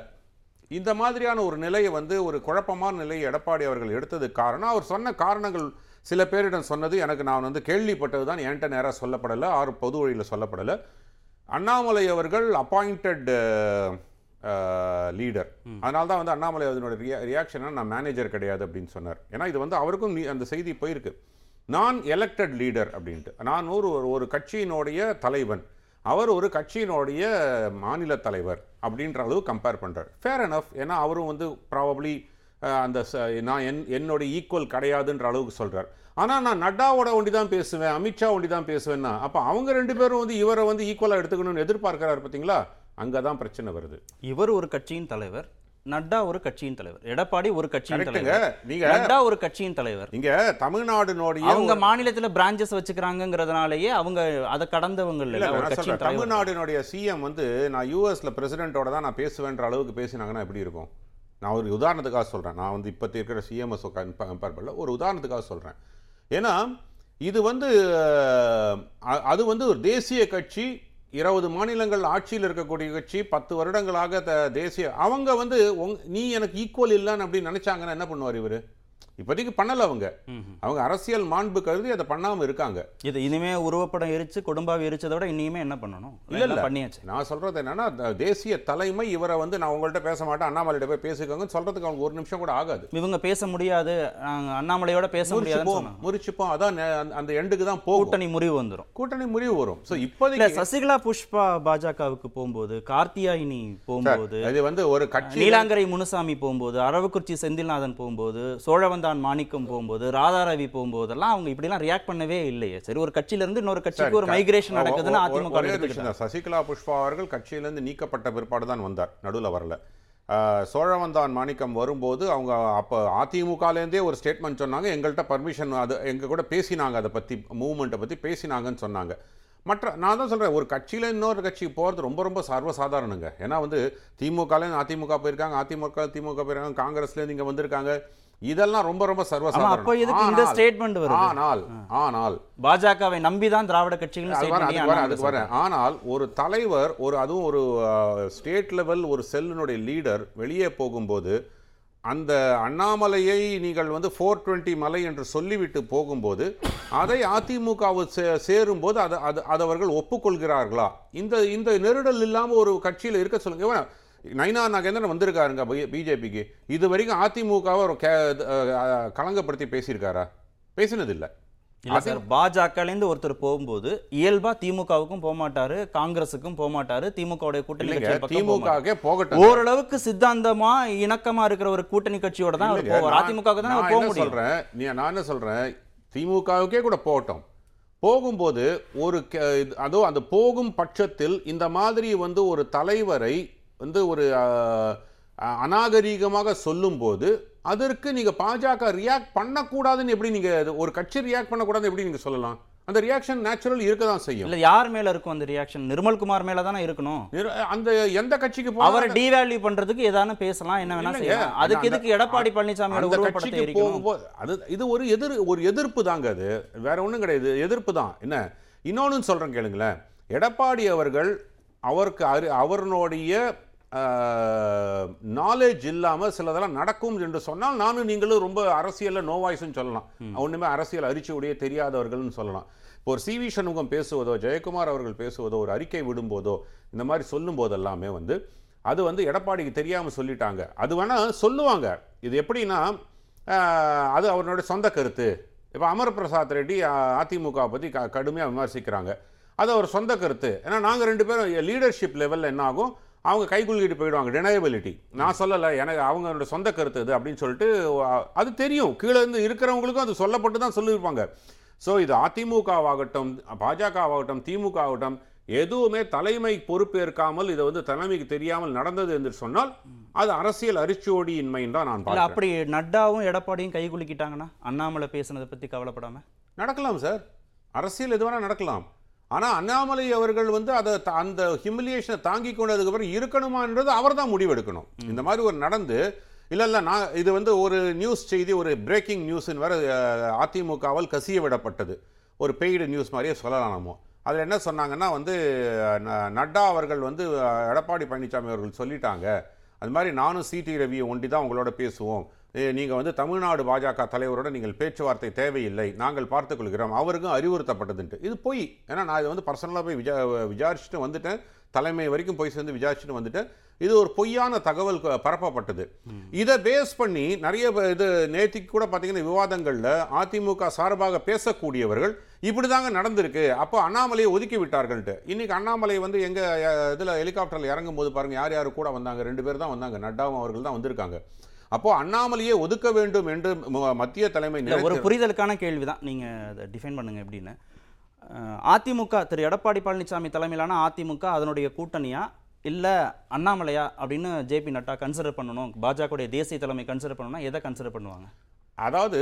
இந்த மாதிரியான ஒரு நிலையை வந்து ஒரு குழப்பமான நிலையை எடப்பாடி அவர்கள் எடுத்ததுக்கு காரணம் அவர் சொன்ன காரணங்கள் சில பேரிடம் சொன்னது எனக்கு நான் வந்து கேள்விப்பட்டது தான் என்கிட்ட நேராக சொல்லப்படலை ஆறு பொது வழியில் சொல்லப்படலை. அண்ணாமலை அவர்கள் அப்பாயிண்டட் லீடர் அதனால தான் வந்து அண்ணாமலை அதனோட ரியா ரியாக்ஷனாக நான் மேனேஜர் கிடையாது அப்படின்னு சொன்னார். ஏன்னா இது வந்து அவருக்கும் அந்த செய்தி போயிருக்கு. நான் எலெக்டட் லீடர் அப்படின்ட்டு. நான் ஒரு ஒரு- கட்சியினுடைய தலைவன். அவர் ஒரு கட்சியினுடைய மாநில தலைவர் அப்படின்ற அளவு கம்பேர் பண்ணுறார் ஃபேர் enough. ஏன்னா அவரும் வந்து ப்ராபப்ளி அந்த நான் என் என்னோட ஈக்குவல் கிடையாதுன்ற அளவுக்கு சொல்கிறார் ஆனால் நான் நட்டாவோட ஒண்டி தான் பேசுவேன் அமித்ஷா ஒண்டி தான் பேசுவேன்னா அப்போ அவங்க ரெண்டு பேரும் வந்து இவரை வந்து ஈக்குவலாக எடுத்துக்கணும்னு எதிர்பார்க்கிறாரு பார்த்தீங்களா? அங்கே தான் பிரச்சனை வருது. இவர் ஒரு கட்சியின் தலைவர் நட்டா ஒரு கட்சியின் தலைவர் எடப்பாடி ஒரு கட்சியின் தலைவர் நீங்க நட்டா ஒரு கட்சியின் தலைவர். இங்க தமிழ்நாடுனுடைய அவங்க மாநிலத்துல பிரான்ச்சஸ் வச்சுக்கிறாங்கங்கிறதுனாலயே அவங்க அதை கடந்தவங்க இல்ல தமிழ்நாடுனுடைய சிஎம் வந்து நான் யூஎஸ்ல பிரசிடென்ட்டோட தான் நான் பேசுவேன்ற அளவுக்கு பேசினாங்கன்னா எப்படி இருக்கும்? நான் ஒரு உதாரணத்துக்காக சொல்றேன். நான் வந்து இப்போத்தி இருக்கிற சிஎம்எஸ் கம்பேர் பண்ணல ஒரு உதாரணத்துக்காக சொல்றேன். ஏன்னா இது வந்து அது வந்து ஒரு தேசிய கட்சி இருபது மாநிலங்கள் ஆட்சியில் இருக்கக்கூடிய கட்சி பத்து வருடங்களாக த- தேசிய அவங்க வந்து உங் நீ எனக்கு ஈக்குவல் இல்லைன்னு அப்படின்னு நினைச்சாங்கன்னா என்ன பண்ணுவார் இவர்? இப்போதைக்கு பண்ணல அவங்க. அவங்க அரசியல் மாண்பு கருதி அதை பண்ணாம இருக்காங்க. இது இனிமே உருவப்படம் எரிச்சு கொடும்பாவி எரிச்சதை விட இனிமே என்ன பண்ணணும்? இல்ல, இல்ல. பண்ணியாச்சு. நான் சொல்றது என்னன்னா தேசிய தலைமை இவரை வந்து நான் உங்கள்ட்ட பேச மாட்டேன் அண்ணாமலையிட்ட போய் பேசிக்கோங்கன்னு சொல்றதுக்கு அவங்க ஒரு நிமிஷம் கூட ஆகாது. இவங்க பேச முடியாது அண்ணாமலையோட பேச முடியாதுன்னு முறிச்சுப்போம். அதான் அந்த- எண்டுக்கு தான் போகும். கூட்டணி முறிவு வந்துரும். கூட்டணி முறிவு வரும். ஸோ இப்போதைக்கு சசிகலா புஷ்பா பாஜகவுக்கு போகும்போது கார்த்தியாயினி போகும்போது இது வந்து ஒரு கட்சி நீலாங்கரை முனுசாமி போகும்போது அரவக்குறிச்சி செந்தில்நாதன் போகும்போது சோழவந்தான் மாணிக்கம் போகும்போது ராதாரவி போகும்போதெல்லாம் அவங்க இப்படிலாம் ரியாக்ட் பண்ணவே இல்லையே. சரி ஒரு கட்சியில இருந்து இன்னொரு கட்சிக்கு ஒரு மைக்ரேஷன் நடக்குதுன்னு அதிமுக தான். சசிகலா புஷ்பா அவர்கள் கட்சியிலேருந்து நீக்கப்பட்ட பிற்பாடு தான் வந்தார் நடுவில் வரல. சோழவந்தான் மாணிக்கம் வரும்போது அவங்க அப்போ அதிமுகலேருந்தே ஒரு ஸ்டேட்மெண்ட் சொன்னாங்க எங்கள்கிட்ட பர்மிஷன் அது எங்க கூட பேசினாங்க அதை பற்றி மூவ்மெண்ட்டை பற்றி பேசினாங்கன்னு சொன்னாங்க. மற்ற நான் தான் சொல்கிறேன் ஒரு கட்சியில் இன்னொரு கட்சிக்கு போகிறது ரொம்ப ரொம்ப சர்வசாதாரணங்க. ஏன்னா வந்து திமுகலேருந்து அதிமுக போயிருக்காங்க அதிமுக திமுக போயிருக்காங்க காங்கிரஸ்லேருந்து இங்கே வந்திருக்காங்க. இதெல்லாம் ரொம்ப ரொம்ப ஆமா அப்ப எதுக்கு இந்த சர்வசாதாரணம் ஸ்டேட்மெண்ட் வருது. ஆனால் ஆனால் பாஜகவை நம்பி தான் திராவிட கட்சிகள் அதுக்கு வரேன், ஆனால் ஒரு தலைவர் ஒரு அதுவும் ஒரு ஸ்டேட் லெவல் ஒரு செல்லினுடைய லீடர் வெளியே போகும்போது அந்த அண்ணாமலையை நீங்கள் வந்து ஃபோர் டுவெண்ட்டி மலை என்று சொல்லிவிட்டு போகும்போது அதை அதிமுகவு சே சேரும்போது அதை அது அது அவர்கள் ஒப்புக்கொள்கிறார்களா? இந்த இந்த நெருடல் இல்லாமல் ஒரு கட்சியில் இருக்க சொல்லுங்க. நைனா நாகேந்திரன் வந்திருக்காருங்க பிஜேபிக்கு. இது வரைக்கும் அதிமுகவை ஒரு களங்கப்படுத்தி பேசியிருக்காரா? பேசினதில்லை. இல்ல சார் பாஜகல இருந்து ஒருத்தர் போகும்போது இயல்பா திமுகவுக்கும் போக மாட்டாரு காங்கிரஸுக்கும் போக மாட்டாரு திமுகவுடைய கூட்டணி. திமுகவே போகட்டும். ஓரளவுக்கு சித்தாந்தமா இணக்கமா இருக்கிற ஒரு கூட்டணி கட்சியோட தான் அவர் போவார். அதிமுக தான் அவர் போக முடியும். சொல்றேன்? நீ நான் என்ன சொல்றேன்? திமுகவுக்கே கூட போகட்டும். போகும்போது ஒரு அதோ அந்த போகும் பட்சத்தில் இந்த மாதிரி வந்து ஒரு தலைவரை வந்து ஒரு அநாகரீகமாக சொல்லும்போது அதற்கு நீங்க பாஜக ரியாக்ட் பண்ணக்கூடாதுன்னு எப்படி நீங்க இது- ஒரு கட்சி ரியாக்ட் பண்ணக்கூடாதுன்னு எப்படி நீங்க சொல்லலாம்? அந்த ரியாக்ஷன் நேச்சுரல் இருக்க தான் செய்யும். இல்ல யார் மேல இருக்கும் அந்த ரியாக்ஷன் நிர்மல்குமார் மேல தானே இருக்கணும். அந்த எந்த கட்சிக்கு அவரை டிவேல்யூ பண்றதுக்கு ஏதானு பேசலாம் என்ன வேணா. செய்யலாம். அதுக்கு எதுக்கு எடப்பாடி உருவப்படத்தை கட்சிக்கு போகும்போது அது இது ஒரு எதிர் ஒரு எதிர்ப்பு தாங்க அது. வேற ஒண்ணும் கிடையாது எதிர்ப்பு தான். என்ன? இன்னொன்னு சொல்றேன் கேளுங்களேன். எடப்பாடி அவர்கள் அவருக்கு அவருடைய நாலேஜ் இல்லாம சிலதெல்லாம் நடக்கும் என்று சொன்னால் நானும் நீங்களும் ரொம்ப அரசியல்ல நோவாய்ஸ்னு சொல்லலாம். ஒண்ணுமே அரசியல் அரிச்சுடைய தெரியாதவர்கள்னு சொல்லலாம். இப்போ ஒரு சி வி சண்முகம் பேசுவதோ ஜெயக்குமார் அவர்கள் பேசுவதோ ஒரு அறிக்கை விடும்போதோ இந்த மாதிரி சொல்லும் போதெல்லாமே வந்து அது வந்து எடப்பாடிக்கு தெரியாம சொல்லிட்டாங்க. அது வேணா சொல்லுவாங்க. இது எப்படின்னா அது அவருடைய சொந்த கருத்து. இப்போ அமர் பிரசாத் ரெட்டி அதிமுக பற்றி க கடுமையாக விமர்சிக்கிறாங்க. அது அவர் சொந்த கருத்து. ஏன்னா நாங்கள் ரெண்டு பேரும் லீடர்ஷிப் லெவலில் என்ன ஆகும்? அவங்க கைக்குள்ளிட்டு போயிடுவாங்க. டினையபிலிட்டி நான் சொல்லலை எனக்கு அவங்களோட சொந்த கருத்து இது அப்படின்னு சொல்லிட்டு அது தெரியும். கீழே இருந்து இருக்கிறவங்களுக்கும் அது சொல்லப்பட்டு தான் சொல்லியிருப்பாங்க. ஸோ இது அதிமுகவாகட்டும் பாஜகவாகட்டும் திமுக ஆகட்டும் எதுவுமே தலைமை பொறுப்பேற்காமல் இது வந்து தலைமைக்கு தெரியாமல் நடந்தது என்று சொன்னால் அது அரசியல் அரிச்சோடியின்மைன்னு தான் நான் பார்க்கிறேன். அப்படி நட்டாவும் எடப்பாடியும் கை குலுக்கிட்டாங்கன்னா அண்ணாமலை பேசுனதை பத்தி கவலைப்படாம? நடக்கலாம் சார். அரசியல் எது வேணால் நடக்கலாம். ஆனால் அண்ணாமலை அவர்கள் வந்து அதை த- அந்த ஹியூமிலியேஷனை தாங்கி கொண்டதுக்கப்புறம் இருக்கணுமான்றது அவர் தான் முடிவெடுக்கணும். இந்த மாதிரி ஒரு நடந்து இல்லை இல்லை நான் இது வந்து ஒரு நியூஸ் செய்தி ஒரு பிரேக்கிங் நியூஸ்னு வேற அதிமுகவால் கசிய விடப்பட்டது. ஒரு பெய்டு நியூஸ் மாதிரியே சொல்லலாம்? நம்ம அதில் என்ன சொன்னாங்கன்னா வந்து ந- நட்டா அவர்கள் வந்து எடப்பாடி பழனிசாமி அவர்கள் சொல்லிட்டாங்க. அது மாதிரி நானும் சிடி ரவியை ஒண்டி தான் உங்களோட பேசுவோம். ஏ, நீங்க வந்து தமிழ்நாடு பாஜக தலைவரோட நீங்கள் பேச்சுவார்த்தை தேவையில்லை. நாங்கள் பார்த்துக் கொள்கிறோம் அவருக்கும் அறிவுறுத்தப்பட்டதுன்ட்டு. இது பொய். ஏன்னா நான் இதை வந்து பர்சனலாக போய் விஜா விசாரிச்சுட்டு வந்துட்டேன். தலைமை வரைக்கும் போய் சேர்ந்து விசாரிச்சுட்டு வந்துட்டேன். இது ஒரு பொய்யான தகவல் பரப்பப்பட்டது. இதை பேஸ் பண்ணி நிறைய இது நேத்திக்கு கூட பார்த்தீங்கன்னா விவாதங்களில் அதிமுக சார்பாக பேசக்கூடியவர்கள் இப்படி தாங்க நடந்திருக்கு. அப்போ அண்ணாமலையை ஒதுக்கி விட்டார்கள்ட்டு. இன்னைக்கு அண்ணாமலை வந்து எங்க அஹ், இதுல ஹெலிகாப்டர்ல இறங்கும் போது பாருங்க யார் யார் கூட வந்தாங்க? ரெண்டு பேர் தான் வந்தாங்க. நட்டாவும் அவர்கள் தான் வந்திருக்காங்க. அப்போ அண்ணாமலையை ஒதுக்க வேண்டும் என்று மத்திய தலைமை ஒரு புரிதலுக்கான கேள்வி தான் நீங்க அதை டிஃபைன் பண்ணுங்க எப்படின்னு. அதிமுக திரு எடப்பாடி பழனிசாமி தலைமையிலான அதிமுக அதனுடைய கூட்டணியா? இல்ல அண்ணாமலையா அப்படின்னு ஜேபி நட்டா கன்சிடர் பண்ணணும்? பாஜகவுடைய தேசிய தலைமை கன்சிடர் பண்ணணும்னா எதை கன்சிடர் பண்ணுவாங்க? அதாவது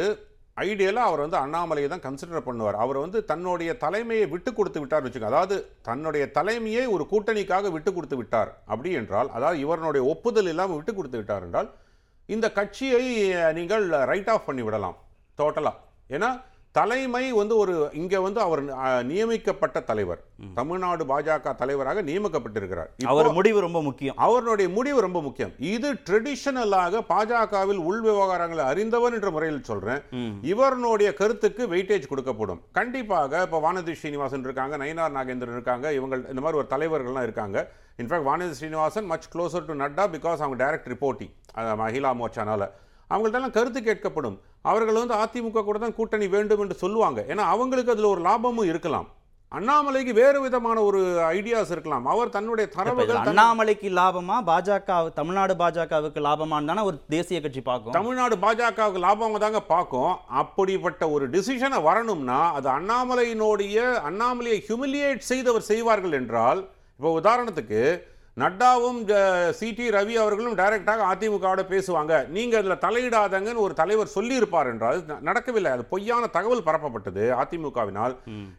ஐடியலாக அவர் வந்து அண்ணாமலையை தான் கன்சிடர் பண்ணுவார். அவர் வந்து தன்னுடைய தலைமையை விட்டு கொடுத்து விட்டார் வச்சுக்கோங்க அதாவது தன்னுடைய தலைமையை ஒரு கூட்டணிக்காக விட்டு கொடுத்து விட்டார். அப்படி என்றால் அதாவது இவருடைய ஒப்புதல் இல்லாமல் விட்டு கொடுத்து விட்டார் என்றால் இந்த கட்சியை நீங்கள் ரைட் ஆஃப் பண்ணி விடலாம் டோட்டலாக ஏன்னா தலைமை வந்து ஒரு இங்க வந்து அவர் நியமிக்கப்பட்ட தலைவர். தமிழ்நாடு பாஜக தலைவராக நியமிக்கப்பட்டிருக்கிறார். அவர் முடிவு ரொம்ப முக்கியம். அவருடைய முடிவு ரொம்ப முக்கியம். இது ட்ரெடிஷனலாக பாஜகவில் உள் விவகாரங்களை அறிந்தவர் என்ற முறையில் சொல்றேன். இவருடைய கருத்துக்கு வெயிட்டேஜ் கொடுக்கப்படும். கண்டிப்பாக இப்போ வானதி ஸ்ரீனிவாசன் இருக்காங்க நயினார் நாகேந்திரன் இருக்காங்க இவங்க இந்த மாதிரி ஒரு தலைவர்கள்லாம் இருக்காங்க. In fact Vanathi Srinivasan much closer to Nadda because அவங்க டைரக்ட் ரிப்போர்ட்டிங் மகிழா மோர்ச்சானால அவங்கள்ட்டெல்லாம் கருத்து கேட்கப்படும். அவர்கள் வந்து அதிமுக கூட தான் கூட்டணி வேண்டும் என்று சொல்லுவாங்க. ஏன்னா அவங்களுக்கு அதில் ஒரு லாபமும் இருக்கலாம். அண்ணாமலைக்கு வேறு விதமான ஒரு ஐடியாஸ் இருக்கலாம். அவர் தன்னுடைய தரவுகள் அண்ணாமலைக்கு லாபமா பாஜக தமிழ்நாடு பாஜகவுக்கு லாபமான்னு தானே ஒரு தேசிய கட்சி பார்க்கும். தமிழ்நாடு பாஜகவுக்கு லாபம் தாங்க பார்க்கும். அப்படிப்பட்ட ஒரு டிசிஷனை வரணும்னா அது அண்ணாமலையினுடைய அண்ணாமலையை ஹியூமிலியேட் செய்தவர் செய்வார்கள் என்றால் இப்போ உதாரணத்துக்கு நட்டாவும் சிடி ரவி அவர்களும் டைரக்டாக அதிமுகவோட பேசுவாங்க. நீங்க அதுல தலையிடாதங்கன்னு ஒரு தலைவர் சொல்லியிருப்பார் என்றால் நடக்கவில்லை. அது பொய்யான தகவல் பரப்பப்பட்டது அதிமுகவினால்.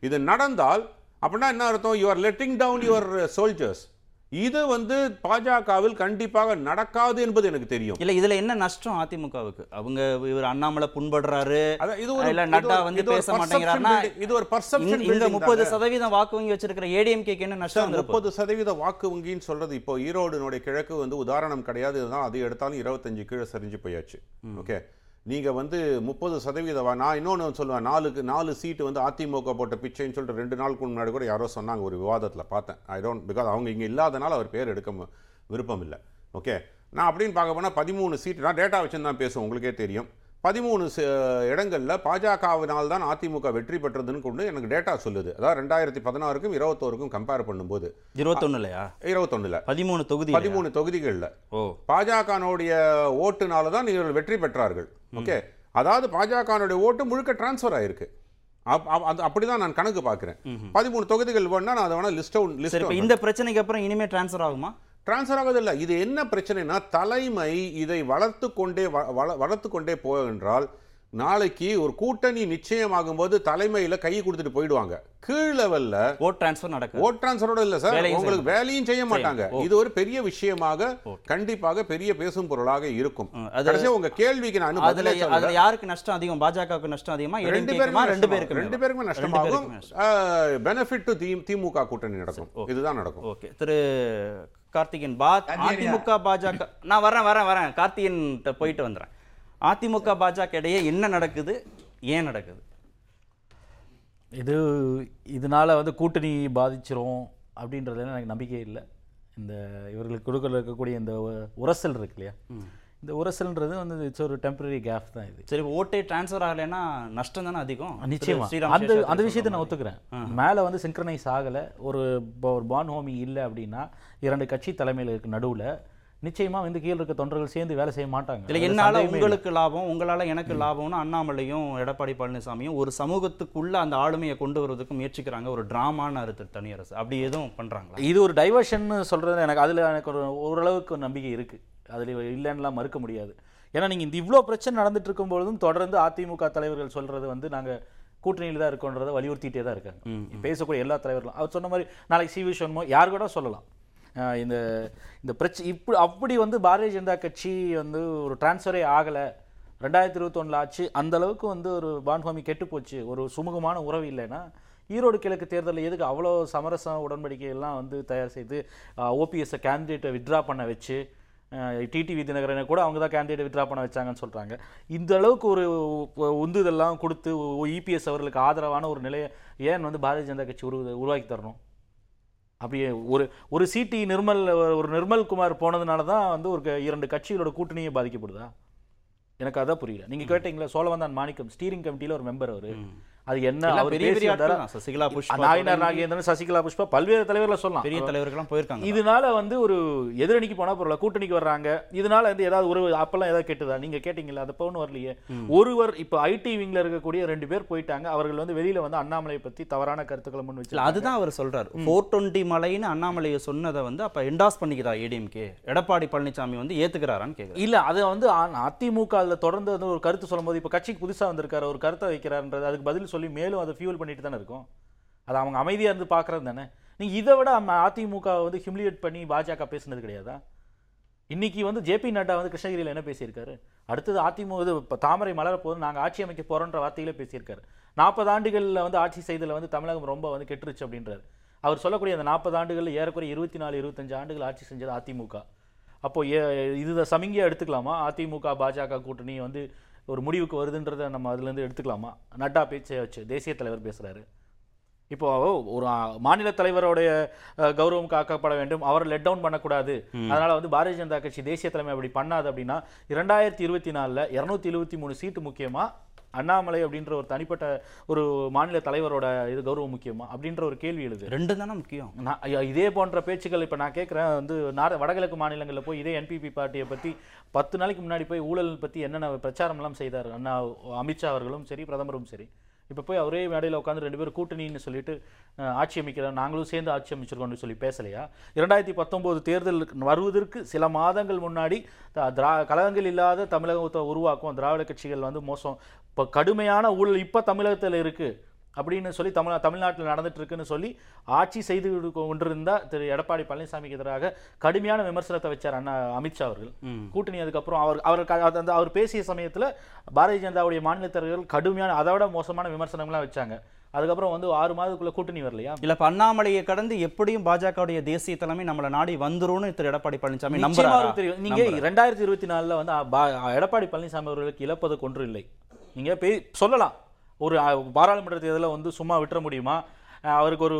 இது நடந்தால் அப்படின்னா என்ன அர்த்தம்? You are letting down your soldiers இது வந்து பாஜகவில் கண்டிப்பாக நடக்காது என்பது எனக்கு தெரியும். இல்ல இதுல என்ன நஷ்டம் அதிமுகவுக்கு? அவங்க இவர் அண்ணாமலை புண்படுறாரு. இது ஒரு இல்ல நட்டா வந்து பேச மாட்டேங்கிறாருன்னா. இது ஒரு பர்செப்ஷன் இங்க முப்பது சதவீதம் வாக்கு வங்கி வச்சிருக்கிற ஏடிஎம்கேக்கு என்ன நஷ்டம்? முப்பது சதவீத வாக்கு வங்கின்னு சொல்றது இப்போ ஈரோடுனுடைய கிழக்கு வந்து உதாரணம் கிடையாது. இதுதான் அது எடுத்தாலும் இருபத்தஞ்சு கீழே சரிஞ்சு போயாச்சு. ஓகே? நீங்கள் வந்து முப்பது சதவீத வா- நான் இன்னொன்று சொல்லுவேன் நாலுக்கு நாலு சீட்டு வந்து அதிமுக போட்ட பிச்சைன்னு சொல்லிட்டு ரெண்டு நாளுக்கு முன்னாடி கூட யாரோ சொன்னாங்க ஒரு விவாதத்தில் பார்த்தேன். ஐ டோன்ட் பிகாஸ் அவங்க இங்கே இல்லாதனால அவர் பேர் எடுக்க விருப்பம் இல்லை. ஓகே நான் அப்படின்னு பார்க்க போனால் பதிமூணு சீட்டு நான் டேட்டா வச்சுன்னு தான் பேசுவேன் உங்களுக்கே தெரியும். பதிமூணு இடங்களில் பாஜகவினால் தான் அதிமுக வெற்றி பெற்றதுன்னு கொண்டு எனக்கு டேட்டா சொல்லுது. அதாவது ரெண்டாயிரத்தி பதினாறுக்கும் இருபத்தோருக்கும் கம்பேர் பண்ணும்போது. இருபத்தொன்னுலயா? இருபத்தொன்னுல. பதிமூணு தொகுதி பதிமூணு தொகுதிகளில். ஓ. பாஜகனுடைய ஓட்டுனால தான் இவர்கள் வெற்றி பெற்றார்கள். ஓகே? அதாவது பாஜகனுடைய ஓட்டு முழுக்க டிரான்ஸ்ஃபர் ஆயிருக்கு. அப்- அப்- அது அப்படிதான் நான் கணக்கு பார்க்கிறேன். பதிமூணு தொகுதிகள் வேணா நான் அதை வேணா லிஸ்ட் லிஸ்ட் இந்த பிரச்சனைக்கு அப்புறம் இனிமே டிரான்ஸ்ஃபர் ஆகுமா? டிரான்ஸ்ஃபர் ஆகுதில்ல. இது என்ன பிரச்சனைனா தலைமை இதை வளர்த்து கொண்டே வ- வள- வளர்த்து கொண்டே போகின்றால் நாளைக்கு ஒரு கூட்டணி நிச்சயமாகும் போது தலைமையில கை கொடுத்துட்டு போயிடுவாங்க. கீழ் லெவல்ல ஓட் டிரான்ஸ்ஃபர் நடக்கும் ஓட் டிரான்ஸ்ஃபரோட இல்ல சார். வேலையும் உங்களுக்கு வேலையும் செய்ய மாட்டாங்க. இது ஒரு பெரிய விஷயமாக கண்டிப்பாக பெரிய பேசும் பொருளாக இருக்கும். கடைசியா உங்க கேள்விக்கு நான் அதுல. அதுல யாருக்கு நஷ்டம் அதிகம்? பாஜகவுக்கு நஷ்டம் அதிகமா? ரெண்டு பேருக்கும் ரெண்டு நஷ்டமாகும். பேருக்கு ரெண்டு பேருக்குமே நஷ்டமாகும் பெனிஃபிட் டு திமுக கூட்டணி நடக்கும். இதுதான் நடக்கும். ஓகே. திரு கார்த்திகேயன் பா கார்த்திகேயன் அதிமுக பாஜக. நான் வரேன் வரேன் வரேன் கார்த்திகேயன் போயிட்டு வந்துடுறேன் அதிமுக பாஜக இடையே என்ன நடக்குது? ஏன் நடக்குது? இது இதனால வந்து கூட்டணி பாதிச்சிரும் அப்படின்றதுல எனக்கு நம்பிக்கை இல்லை. இந்த இவர்களுக்கு கொடுக்கல இருக்கக்கூடிய இந்த உரசல் இருக்கு இல்லையா? இந்த உரசல்ன்றது வந்து இட்ஸ் ஒரு டெம்பரரி கேப் தான் இது. சரி ஓட்டே டிரான்ஸ்ஃபர் ஆகலைன்னா நஷ்டம் தானே அதிகம்? நிச்சயமா. திரு ஸ்ரீராம் அந்த அந்த விஷயத்தை நான். ஒத்துக்கிறேன். மேலே வந்து சிங்க்ரனைஸ் ஆகலை. ஒரு ஒரு பான் ஹோமி இல்லை அப்படின்னா இரண்டு கட்சி தலைமையில் இருக்க நடுவில். நிச்சயமா வந்து கீழே இருக்க தொண்டர்கள் சேர்ந்து வேலை செய்ய மாட்டாங்க. இல்ல என்னால. உங்களுக்கு லாபம் உங்களால எனக்கு லாபம்னு அண்ணாமலையும் எடப்பாடி பழனிசாமியும் ஒரு சமூகத்துக்குள்ள அந்த ஆளுமையை கொண்டு வருவதற்கு முயற்சிக்கிறாங்க. ஒரு டிராமான்னு அறுத்து தனியரசு. அப்படி எதுவும் பண்றாங்களா? இது ஒரு டைவர்ஷன் சொல்றது எனக்கு அதில் எனக்கு ஒரு ஓரளவுக்கு ஒரு நம்பிக்கை இருக்கு. அதில் இல்லைன்னுலாம் மறுக்க முடியாது. ஏன்னா நீங்கள் இந்த இவ்வளோ பிரச்சனை நடந்துட்டு இருக்கும் பொழுதும் தொடர்ந்து அதிமுக தலைவர்கள் சொல்றது வந்து நாங்கள் கூட்டணியில் தான் இருக்கோன்றதை வலியுறுத்திட்டே தான் இருக்காங்க. பேசக்கூடிய எல்லா தலைவர்களும். அவர் சொன்ன மாதிரி நாளைக்கு சி வி சண்முகம் யார் கூட சொல்லலாம்? இந்த இந்த பிரச்சனை இப்படி அப்படி வந்து பாரதிய ஜனதா கட்சி வந்து ஒரு டிரான்ஸ்ஃபரே ஆகலை. ரெண்டாயிரத்தி இருபத்தொன்னில் ஆச்சு. அந்த அளவுக்கு வந்து ஒரு பான்ஹாமி கெட்டுப்போச்சு ஒரு சுமூகமான உறவு இல்லைன்னா ஈரோடு கிழக்கு தேர்தலில் எதுக்கு அவ்வளோ சமரச உடன்படிக்கையெல்லாம் வந்து தயார் செய்து ஓபிஎஸ்ஸை கேண்டிடேட்டை வித்ட்ரா பண்ண வச்சு டிடிவி தினகரனை கூட அவங்க தான் கேண்டிடேட் வித்ரா பண்ண வச்சாங்கன்னு சொல்கிறாங்க இந்த அளவுக்கு ஒரு உந்துதெல்லாம் கொடுத்து இபிஎஸ் அவர்களுக்கு ஆதரவான ஒரு நிலையை ஏன் வந்து பாரதிய ஜனதா கட்சி உரு உருவாக்கி தரணும்? அப்படியே ஒரு ஒரு சிடி நிர்மல் ஒரு நிர்மல் குமார் போனதுனால தான் வந்து ஒரு இரண்டு கட்சிகளோட கூட்டணியே பாதிக்கப்படுதா? எனக்கு அதான் புரியல. நீங்க கேட்டீங்களா? சோழவந்தான் மாணிக்கம் ஸ்டீரிங் கமிட்டியில ஒரு மெம்பர் அவரு. அது என்ன அவர் பெரிய பெரிய. சசிகலா புஷ்பா நாயினார் நாகேந்திரன் சசிகலா புஷ்பா பல்வேறு தலைவர்களை சொல்லலாம். பெரிய தலைவர்கள்லாம் போயிருக்காங்க. இதனால வந்து ஒரு எதிரணிக்கு போனா பரவாயில்ல கூட்டணிக்கு வர்றாங்க. இதனால வந்து ஏதாவது ஒரு அப்பெல்லாம் ஏதாவது கேட்டுதா? நீங்க கேட்டீங்களா அது ஒன்றும் வரலையே. ஒருவர் இப்போ ஐடி விங்ல இருக்கக்கூடிய ரெண்டு பேர் போயிட்டாங்க. அவர்கள் வந்து வெளியில வந்து அண்ணாமலையை பத்தி தவறான கருத்துக்களை முன் வச்சு அதுதான் அவர் சொல்றாரு. ஃபோர் டுவெண்ட்டி மலைன்னு அண்ணாமலையை சொன்னதை வந்து அப்ப என்டாஸ் பண்ணிக்கிறா ஏடிஎம்கே எடப்பாடி பழனிசாமி வந்து ஏத்துக்கிறாரான்னு இல்ல அது வந்து அதிமுக அதுல தொடர்ந்து ஒரு கருத்து சொல்லும்போது இப்ப கட்சிக்கு புதுசா வந்திருக்காரு ஒரு கருத்தை வைக்கிறாருன்றது அதுக்கு பதில் சொல்லி மேலும் அதை ஃபியூல் பண்ணிட்டு தானே இருக்கும்? அது அவங்க அமைதியா இருந்து பார்க்குறது தானே? நீங்க இதை விட அதிமுக வந்து ஹியூமிலியேட் பண்ணி பாஜக பேசுனது கிடையாதா? இன்னைக்கு வந்து ஜேபி நட்டா வந்து கிருஷ்ணகிரியில் என்ன பேசியிருக்காரு? அடுத்தது அதிமுக இது இப்போ தாமரை மலர போது நாங்கள் ஆட்சி அமைக்க போகிறோன்ற வார்த்தையிலே பேசியிருக்காரு. நாற்பது ஆண்டுகளில் வந்து ஆட்சி செய்ததில் வந்து தமிழகம் ரொம்ப வந்து கெட்டுருச்சு அப்படின்றாரு. அவர் சொல்லக்கூடிய அந்த நாற்பது ஆண்டுகளில் ஏறக்குறைய இருபத்தி நாலு இருபத்தஞ்சு ஆண்டுகள் ஆட்சி செஞ்சது அதிமுக. அப்போ இது சமிங்கியாக எடுத்துக்கலாமா? அதிமுக பாஜக கூட்டணி வந்து ஒரு முடிவுக்கு வருதுன்றதை நம்ம அதுலேருந்து எடுத்துக்கலாமா? நட்டா பேச்சை வச்சு தேசிய தலைவர் பேசுறாரு. இப்போ ஒரு மாநில தலைவருடைய கௌரவம் காக்கப்பட வேண்டும். அவர் லெட் டவுன் பண்ணக்கூடாது. அதனால வந்து பாரதிய ஜனதா கட்சி தேசிய தலைமை அப்படி பண்ணாது அப்படின்னா இரண்டாயிரத்தி இருபத்தி நாலில் இரநூத்தி எழுபத்தி மூணு சீட்டு முக்கியமா? அண்ணாமலை அப்படின்ற ஒரு தனிப்பட்ட ஒரு மாநில தலைவரோட இது கௌரவம் முக்கியமா? அப்படின்ற ஒரு கேள்வி எழுது. ரெண்டு தானே முக்கியம். நான் இதே போன்ற பேச்சுக்கள் இப்போ நான் கேட்குறேன் வந்து நார வடகிழக்கு மாநிலங்களில் போய் இதே என்பிபி பார்ட்டியை பற்றி பத்து நாளைக்கு முன்னாடி போய் ஊழல் பற்றி என்னென்ன பிரச்சாரம்லாம் செய்தார் அண்ணா அமித்ஷா அவர்களும் சரி பிரதமரும் சரி. இப்போ போய் அவரே மேடையில் உட்காந்து ரெண்டு பேரும் கூட்டணின்னு சொல்லிட்டு ஆட்சி அமைக்கிறோம் நாங்களும் சேர்ந்து ஆட்சி அமைச்சிருக்கோம்னு சொல்லி பேசலையா? இரண்டாயிரத்தி பத்தொம்போது தேர்தல் வருவதற்கு சில மாதங்கள் முன்னாடி திரா கழகங்கள் இல்லாத தமிழகத்தை உருவாக்கும் திராவிட கட்சிகள் வந்து மோசம் இப்போ கடுமையான ஊழல் இப்போ தமிழகத்தில் இருக்குது அப்படின்னு சொல்லி தமிழ் தமிழ்நாட்டில் நடந்துட்டு இருக்குன்னு சொல்லி ஆட்சி செய்து கொண்டிருந்த திரு எடப்பாடி பழனிசாமிக்கு எதிராக கடுமையான விமர்சனத்தை வச்சார் அண்ணா அமித்ஷா அவர்கள். கூட்டணி அதுக்கப்புறம் அவர் அவர் அந்த அவர் பேசிய சமயத்தில் பாரதிய ஜனதாவுடைய மாநில தலைவர்கள் கடுமையான அதை விட மோசமான விமர்சனங்கள்லாம் வச்சாங்க. அதுக்கப்புறம் வந்து ஆறு மாதத்துக்குள்ள கூட்டணி வரலையா? இல்ல இப்ப அண்ணாமலையை கடந்து எப்படியும் பாஜகவுடைய தேசிய தலைமை நம்மள நாடி வந்துரும்னு திரு எடப்பாடி பழனிசாமி தெரியும். நீங்க ரெண்டாயிரத்தி இருபத்தி நாலுல வந்து எடப்பாடி பழனிசாமி அவர்களுக்கு இழப்பது கொன்று இல்லை. நீங்க பே சொல்லலாம். ஒரு பாராளுமன்ற தேர்தலில் வந்து சும்மா விட்டுற முடியுமா? அவருக்கு ஒரு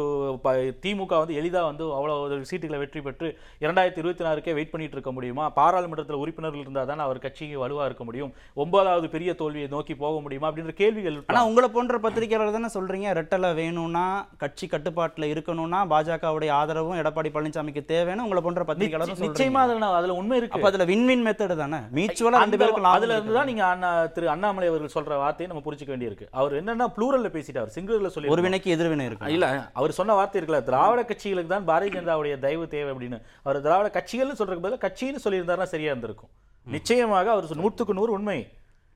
திமுக வந்து எளிதா வந்து அவ்வளோ ஒரு சீட்டுகளை வெற்றி பெற்று இரண்டாயிரத்தி இருபத்தி நாலுக்கே வெயிட் பண்ணிட்டு இருக்க முடியுமா? பாராளுமன்றத்தில் உறுப்பினர்கள் இருந்தால் தானே அவர் கட்சிக்கு வலுவா இருக்க முடியும். ஒன்பதாவது பெரிய தோல்வியை நோக்கி போக முடியுமா? அப்படின்ற கேள்விகள் ஆனா இருக்கலாம். உங்களை போன்ற பத்திரிகையாளர் தானே சொல்றீங்க? ரெட்டலை வேணும்னா கட்சி கட்டுப்பாட்டுல இருக்கணும்னா பாஜகவுடைய ஆதரவும் எடப்பாடி பழனிசாமிக்கு தேவைன்னு உங்களை போன்ற பத்திரிகையாளரும் நிச்ச- நிச்சயமா அதுல அதுல உண்மை இருக்கு. அப்ப அதுல வின் வின் மெத்தட் தானே மியூச்சுவலா ரெண்டு பேருக்கு அதுல இருந்து. தான் நீங்க அண்ணா திரு அண்ணாமலை அவர்கள் சொல்ற வார்த்தையை நம்ம புரிஞ்சுக்க வேண்டியிருக்கு. அவர் என்னன்னா ப்ளூரல்ல பேசிட்டார் சிங்குலர்ல சொல்லி ஒரு வினைக்கு எதிர்வினை இருக்கு. இல்ல அவர் சொன்ன வார்த்தை இருக்குல்ல திராவிட கட்சிகளுக்கு தான் பாரதிய ஜனதாவுடைய தயவு தேவை அப்படின்னு. அவர் திராவிட கட்சிகள்னு சொல்றதுக்கு பதிலாக கட்சின்னு சொல்லியிருந்தாருன்னா சரியா இருந்திருக்கும். நிச்சயமாக அவர் சொ- நூற்றுக்கு நூறு உண்மை.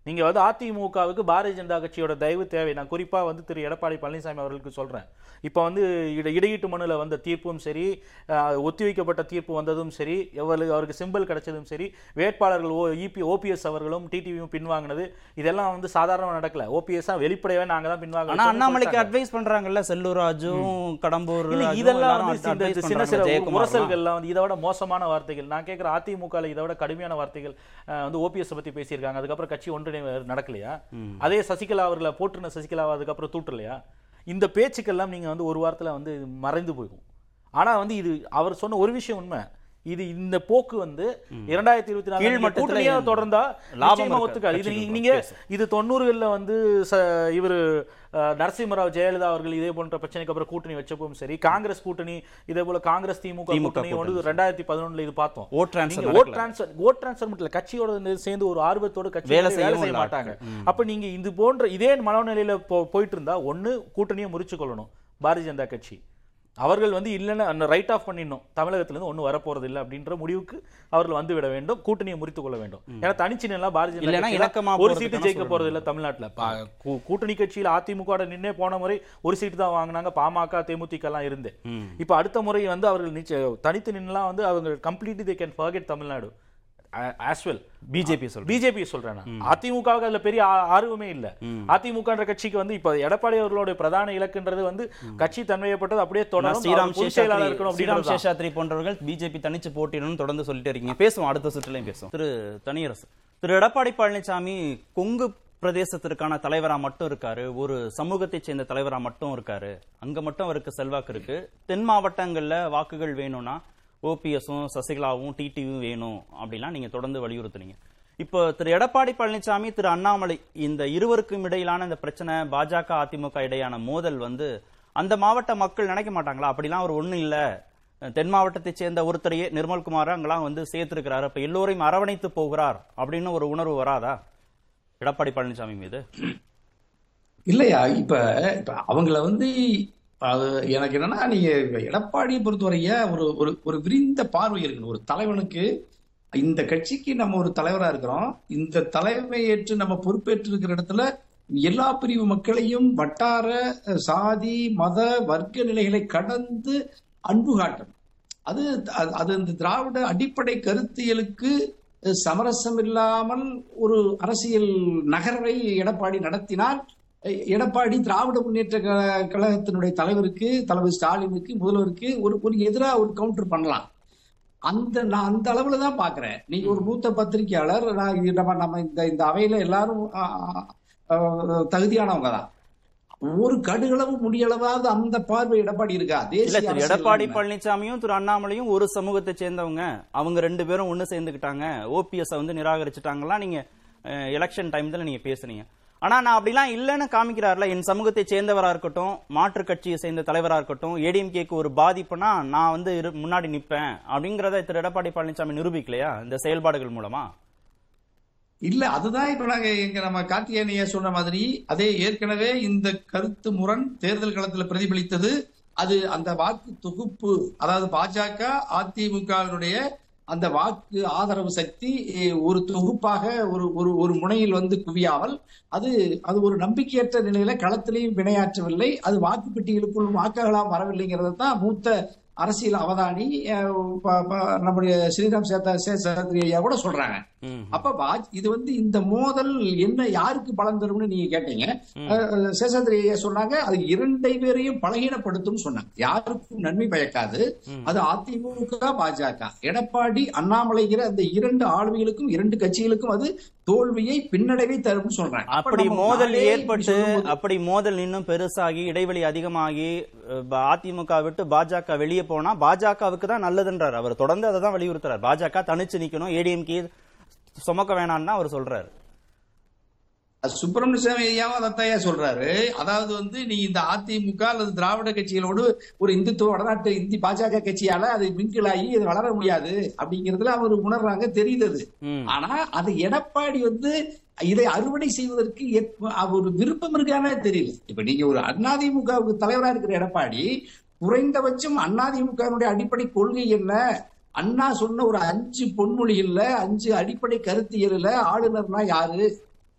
நீங்க வந்து அதிமுகவுக்கு பாரதிய ஜனதா கட்சியோட தயவு தேவை. நான் குறிப்பா வந்து திரு எடப்பாடி பழனிசாமி அவர்களுக்கு சொல்றேன். இப்போ வந்து இட இடையீட்டு மனுல வந்த தீர்ப்பும் சரி ஒத்திவைக்கப்பட்ட தீர்ப்பு வந்ததும் சரி எவ்வளவு அவருக்கு சிம்பிள் கிடைச்சதும் சரி வேட்பாளர்கள் ஓ இபி ஓபிஎஸ் அவர்களும் டிடிவியும் பின்வாங்கினது. இதெல்லாம் வந்து சாதாரணமா நடக்கல. ஓபிஎஸ் வெளிப்படையாவே நாங்க தான் பின்வாங்க அண்ணாமலைக்கு அட்வைஸ் பண்றாங்கல்ல செல்லூர் ராஜும் கடம்பூர் இதெல்லாம் வந்து சின்ன ஜெயக்குமார்லாம். முரசல்கள்லாம் வந்து இதை விட மோசமான வார்த்தைகள். நான் கேட்குற அதிமுகவில் இதை விட கடுமையான வார்த்தைகள் வந்து ஓபிஎஸ் பத்தி பேசியிருக்காங்க. அதுக்கப்புறம் கட்சி ஒன்றிணை நடக்கலையா? அதே சசிகலா அவர்களை போட்டுன சசிகலாவை அதுக்கப்புறம் தூட்டலையா இந்த பேச்சுக்கெல்லாம் நீங்க வந்து ஒரு வாரத்துல வந்து மறைந்து போகும் ஆனா வந்து இது அவர் சொன்ன ஒரு விஷயம் உண்மை. இது இந்த போக்கு வந்து இரண்டாயிரத்தி இருபத்தி நாலு கீழ்மட்டத்துல கூட்டணியா ஏன் தொடர்ந்தா லாபம் ஒத்துக்காது இது. நீங்க. இது தொண்ணூறுகளில் வந்து இவர் நரசிம்மராவ் ஜெயலலிதா அவர்கள் இதே போன்ற பிரச்சனைக்கு அப்புறம் கூட்டணி வச்சப்பவும் சரி காங்கிரஸ் கூட்டணி இதே போல காங்கிரஸ் திமுக கூட்டணி கூட்டணி. ரெண்டாயிரத்தி பதினொன்னுல இது பார்த்தோம் ஓட் நீங்க ஓட். டிரான்ஸ்ஃபர் ஓட் டிரான்ஸ்ஃபர் மட்டும் கட்சியோட சேர்ந்து ஒரு ஆர்வத்தோட கட்சி வேலை செய்ய மாட்டாங்க. அப்ப நீங்க இது போன்ற இதே மனநிலையில போ- போயிட்டு இருந்தா ஒண்ணு கூட்டணியை முறிச்சு கொள்ளணும் பாரதிய ஜனதா கட்சி அவர்கள் வந்து இல்லைன்னு ரைட் ஆஃப் பண்ணிடணும். தமிழகத்திலிருந்து ஒன்றும் வரப்போறது இல்லை அப்படின்ற முடிவுக்கு அவர்கள் வந்து விட வேண்டும். கூட்டணியை முறித்து கொள்ள வேண்டும். ஏன்னா தனிச்சு நின்னா பாரதிய ஜனதா ஒரு சீட்டு ஜெயிக்க? போறது இல்ல தமிழ்நாட்டுல. கூட்டணி கட்சியில் அதிமுக நின்னே போன முறை ஒரு சீட்டு தான் வாங்கினாங்க. பாமக தேமுதிக எல்லாம் இருந்து. இப்போ அடுத்த முறை வந்து அவர்கள் நிச்சய தனித்து நின்னுலாம் வந்து அவங்க completely they can forget Tamil Nadu. As well BJP சொல்றேன். பிஜேபி சொல்றேன். அதிமுகவுக்கு அதுல பெரிய ஆர்வமே இல்ல. அதிமுகன்ற கட்சிக்கு வந்து இப்ப எடப்பாடி அவர்களுடைய பிரதான இலக்குன்றது வந்து கட்சி தன்மையப்பட்டது அப்படியே தொடரும். ஸ்ரீராம் செயலாளர் இருக்கணும் ஸ்ரீராம் சேஷாத்ரி போன்றவர்கள் பிஜேபி தனிச்சு போட்டியிடணும் தொடர்ந்து சொல்லிட்டே இருக்கீங்க. பேசுவோம் அடுத்த சுற்றுலையும் பேசுவோம். திரு தனியரசு. திரு எடப்பாடி பழனிசாமி கொங்கு பிரதேசத்திற்கான தலைவரா மட்டும் இருக்காரு. ஒரு சமூகத்தை சேர்ந்த தலைவரா மட்டும் இருக்காரு. அங்க மட்டும் அவருக்கு செல்வாக்கு இருக்கு. தென் மாவட்டங்கள்ல வாக்குகள் வேணும்னா ஓபிஎஸும் சசிகலாவும் டிடியும் வேணும் அப்படிலாம் நீங்க தொடர்ந்து வலியுறுத்துனீங்க. இப்போ திரு எடப்பாடி பழனிசாமி திரு அண்ணாமலை இந்த இருவருக்கும் இடையிலான இந்த பிரச்சனை பாஜக அதிமுக இடையான மோதல் வந்து அந்த மாவட்ட மக்கள் நினைக்க மாட்டாங்களா? அப்படிலாம் ஒரு ஒண்ணு இல்ல. தென் மாவட்டத்தை சேர்ந்த ஒருத்தரையே நிர்மல்குமார் அங்கெல்லாம் வந்து சேர்த்திருக்கிறாரு. அப்ப எல்லோரையும் அரவணைத்து போகிறார் அப்படின்னு ஒரு உணர்வு வராதா? எடப்பாடி பழனிசாமி மீது. இல்லையா? இப்ப இப்ப அவங்கள வந்து அது எனக்கு என்னன்னா நீங்க எடப்பாடியை பொறுத்தவரைய ஒரு ஒரு ஒரு விரிந்த பார்வை இருக்கணும். ஒரு தலைவனுக்கு இந்த கட்சிக்கு நம்ம ஒரு தலைவரா இருக்கிறோம். இந்த தலைமையேற்று நம்ம பொறுப்பேற்று இருக்கிற இடத்துல எல்லா பிரிவு மக்களையும் வட்டார சாதி மத வர்க்க நிலைகளை கடந்து அன்பு காட்டணும். அது அது- அது இந்த திராவிட அடிப்படை கருத்தியலுக்கு சமரசம் இல்லாமல் ஒரு அரசியல் நகர்வை எடப்பாடி நடத்தினால் எடப்பாடி திராவிட முன்னேற்ற கழ- கழகத்தினுடைய தலைவருக்கு தலைவர் ஸ்டாலினுக்கு முதல்வருக்கு ஒரு ஒரு எதிராக ஒரு கவுண்டர் பண்ணலாம். அந்த நான் அந்த அளவுல தான் பாக்குறேன். நீங்க ஒரு மூத்த பத்திரிகையாளர் நம்ம நம்ம இந்த இந்த அவையில எல்லாரும் தகுதியானவங்க தான். ஒரு கடுகளவு முடியளவாவது அந்த பார்வை எடப்பாடி இருக்கா? தேசிய எடப்பாடி? பழனிசாமியும் திரு அண்ணாமலையும் ஒரு சமூகத்தை சேர்ந்தவங்க. அவங்க ரெண்டு பேரும் ஒண்ணு சேர்ந்துக்கிட்டாங்க. ஓபிஎஸ் வந்து நிராகரிச்சுட்டாங்கலாம் நீங்க எலெக்ஷன் டைம்ல நீங்க பேசுனீங்க. ஆனா நான் அப்படிலாம் இல்லைன்னு காமிக்கிறார்ல. என் சமூகத்தை சேர்ந்தவரா இருக்கட்டும் மாற்று கட்சியை சேர்ந்த தலைவரா இருக்கட்டும் ஏடிஎம்கேக்கு ஒரு பாதிப்புனா நான் வந்து இரு- முன்னாடி நிப்பேன் அப்படிங்கறத திரு எடப்பாடி பழனிசாமி நிரூபிக்கலையா? இந்த செயல்பாடுகள் மூலமா? இல்ல அதுதான் இப்ப நாங்க இங்க நம்ம கார்த்திகேயனையா சொன்ன மாதிரி அதே ஏற்கனவே இந்த கருத்து முரண் தேர்தல் களத்துல பிரதிபலித்தது அது அந்த வாக்கு தொகுப்பு அதாவது பாஜக அதிமுகவினுடைய அந்த வாக்கு ஆதரவு சக்தி ஒரு தொகுப்பாக ஒரு ஒரு ஒரு முனையில் வந்து குவியாமல் அது அது ஒரு நம்பிக்கையற்ற நிலையில களத்திலையும் வினையாற்றவில்லை. அது வாக்கு பெட்டிகளுக்குள் வாக்குகளா வரவில்லைங்கிறத தான் மூத்த அரசியல் அவதானி நம்முடைய ஸ்ரீராம் சேத்தா சேஷாத்ரி ஐயா கூட சொல்றாங்க. அப்ப இது வந்து இந்த மோதல் என்ன யாருக்கு பலன் தரும்னு நீங்க கேட்டீங்க. சேஷாத்ரி ஐயா சொன்னாங்க அது இரண்டை பேரையும் பலகீனப்படுத்தும் சொன்னாங்க. யாருக்கும் நன்மை பயக்காது. அது அதிமுக பாஜக. எடப்பாடி அண்ணாமலைங்கிற அந்த இரண்டு ஆளுமைகளுக்கும் இரண்டு கட்சிகளுக்கும் அது தோல்வியை பின்னடைவை தரும் சொல்றாங்க. அப்ப அப்படி மோதல் ஏற்பட்டு அப்படி மோதல் இன்னும் பெருசாகி இடைவெளி அதிகமாகி அதிமுக விட்டு பாஜக வெளியே போனா பாஜகவுக்கு தான் நல்லதுன்றார். அவர் தொடர்ந்து அதை தான் வலியுறுத்துறார். பாஜக தனிச்சு நிக்கணும் ஏடிஎம்கே சுமக்க வேணாம்னு அவர் சொல்றாரு. சுப்பிரமணிய சாமி ஐயாவும் அதைத்தான் சொல்றாரு. அதாவது வந்து நீ இந்த அதிமுக அல்லது திராவிட கட்சிகளோடு ஒரு இந்துத்துவ வடநாட்டு இந்தி பாஜக கட்சியால அது மிங்கிளாகி அது வளர முடியாது அப்படிங்கறதுல அவர் உணர்றாங்க தெரியுது. ஆனா அது எடப்பாடி வந்து இதை அறுவடை செய்வதற்கு ஒரு விருப்பம் இருக்கானே தெரியல. இப்ப நீங்க ஒரு அதிமுகவுக்கு தலைவரா இருக்கிற எடப்பாடி குறைந்தபட்சம் அதிமுகவினுடைய அடிப்படை கொள்கை என்ன? அண்ணா சொன்ன ஒரு அஞ்சு பொன்மொழிகள்ல அஞ்சு அடிப்படை கருத்தியல்ல ஆளுநர்னா யாரு?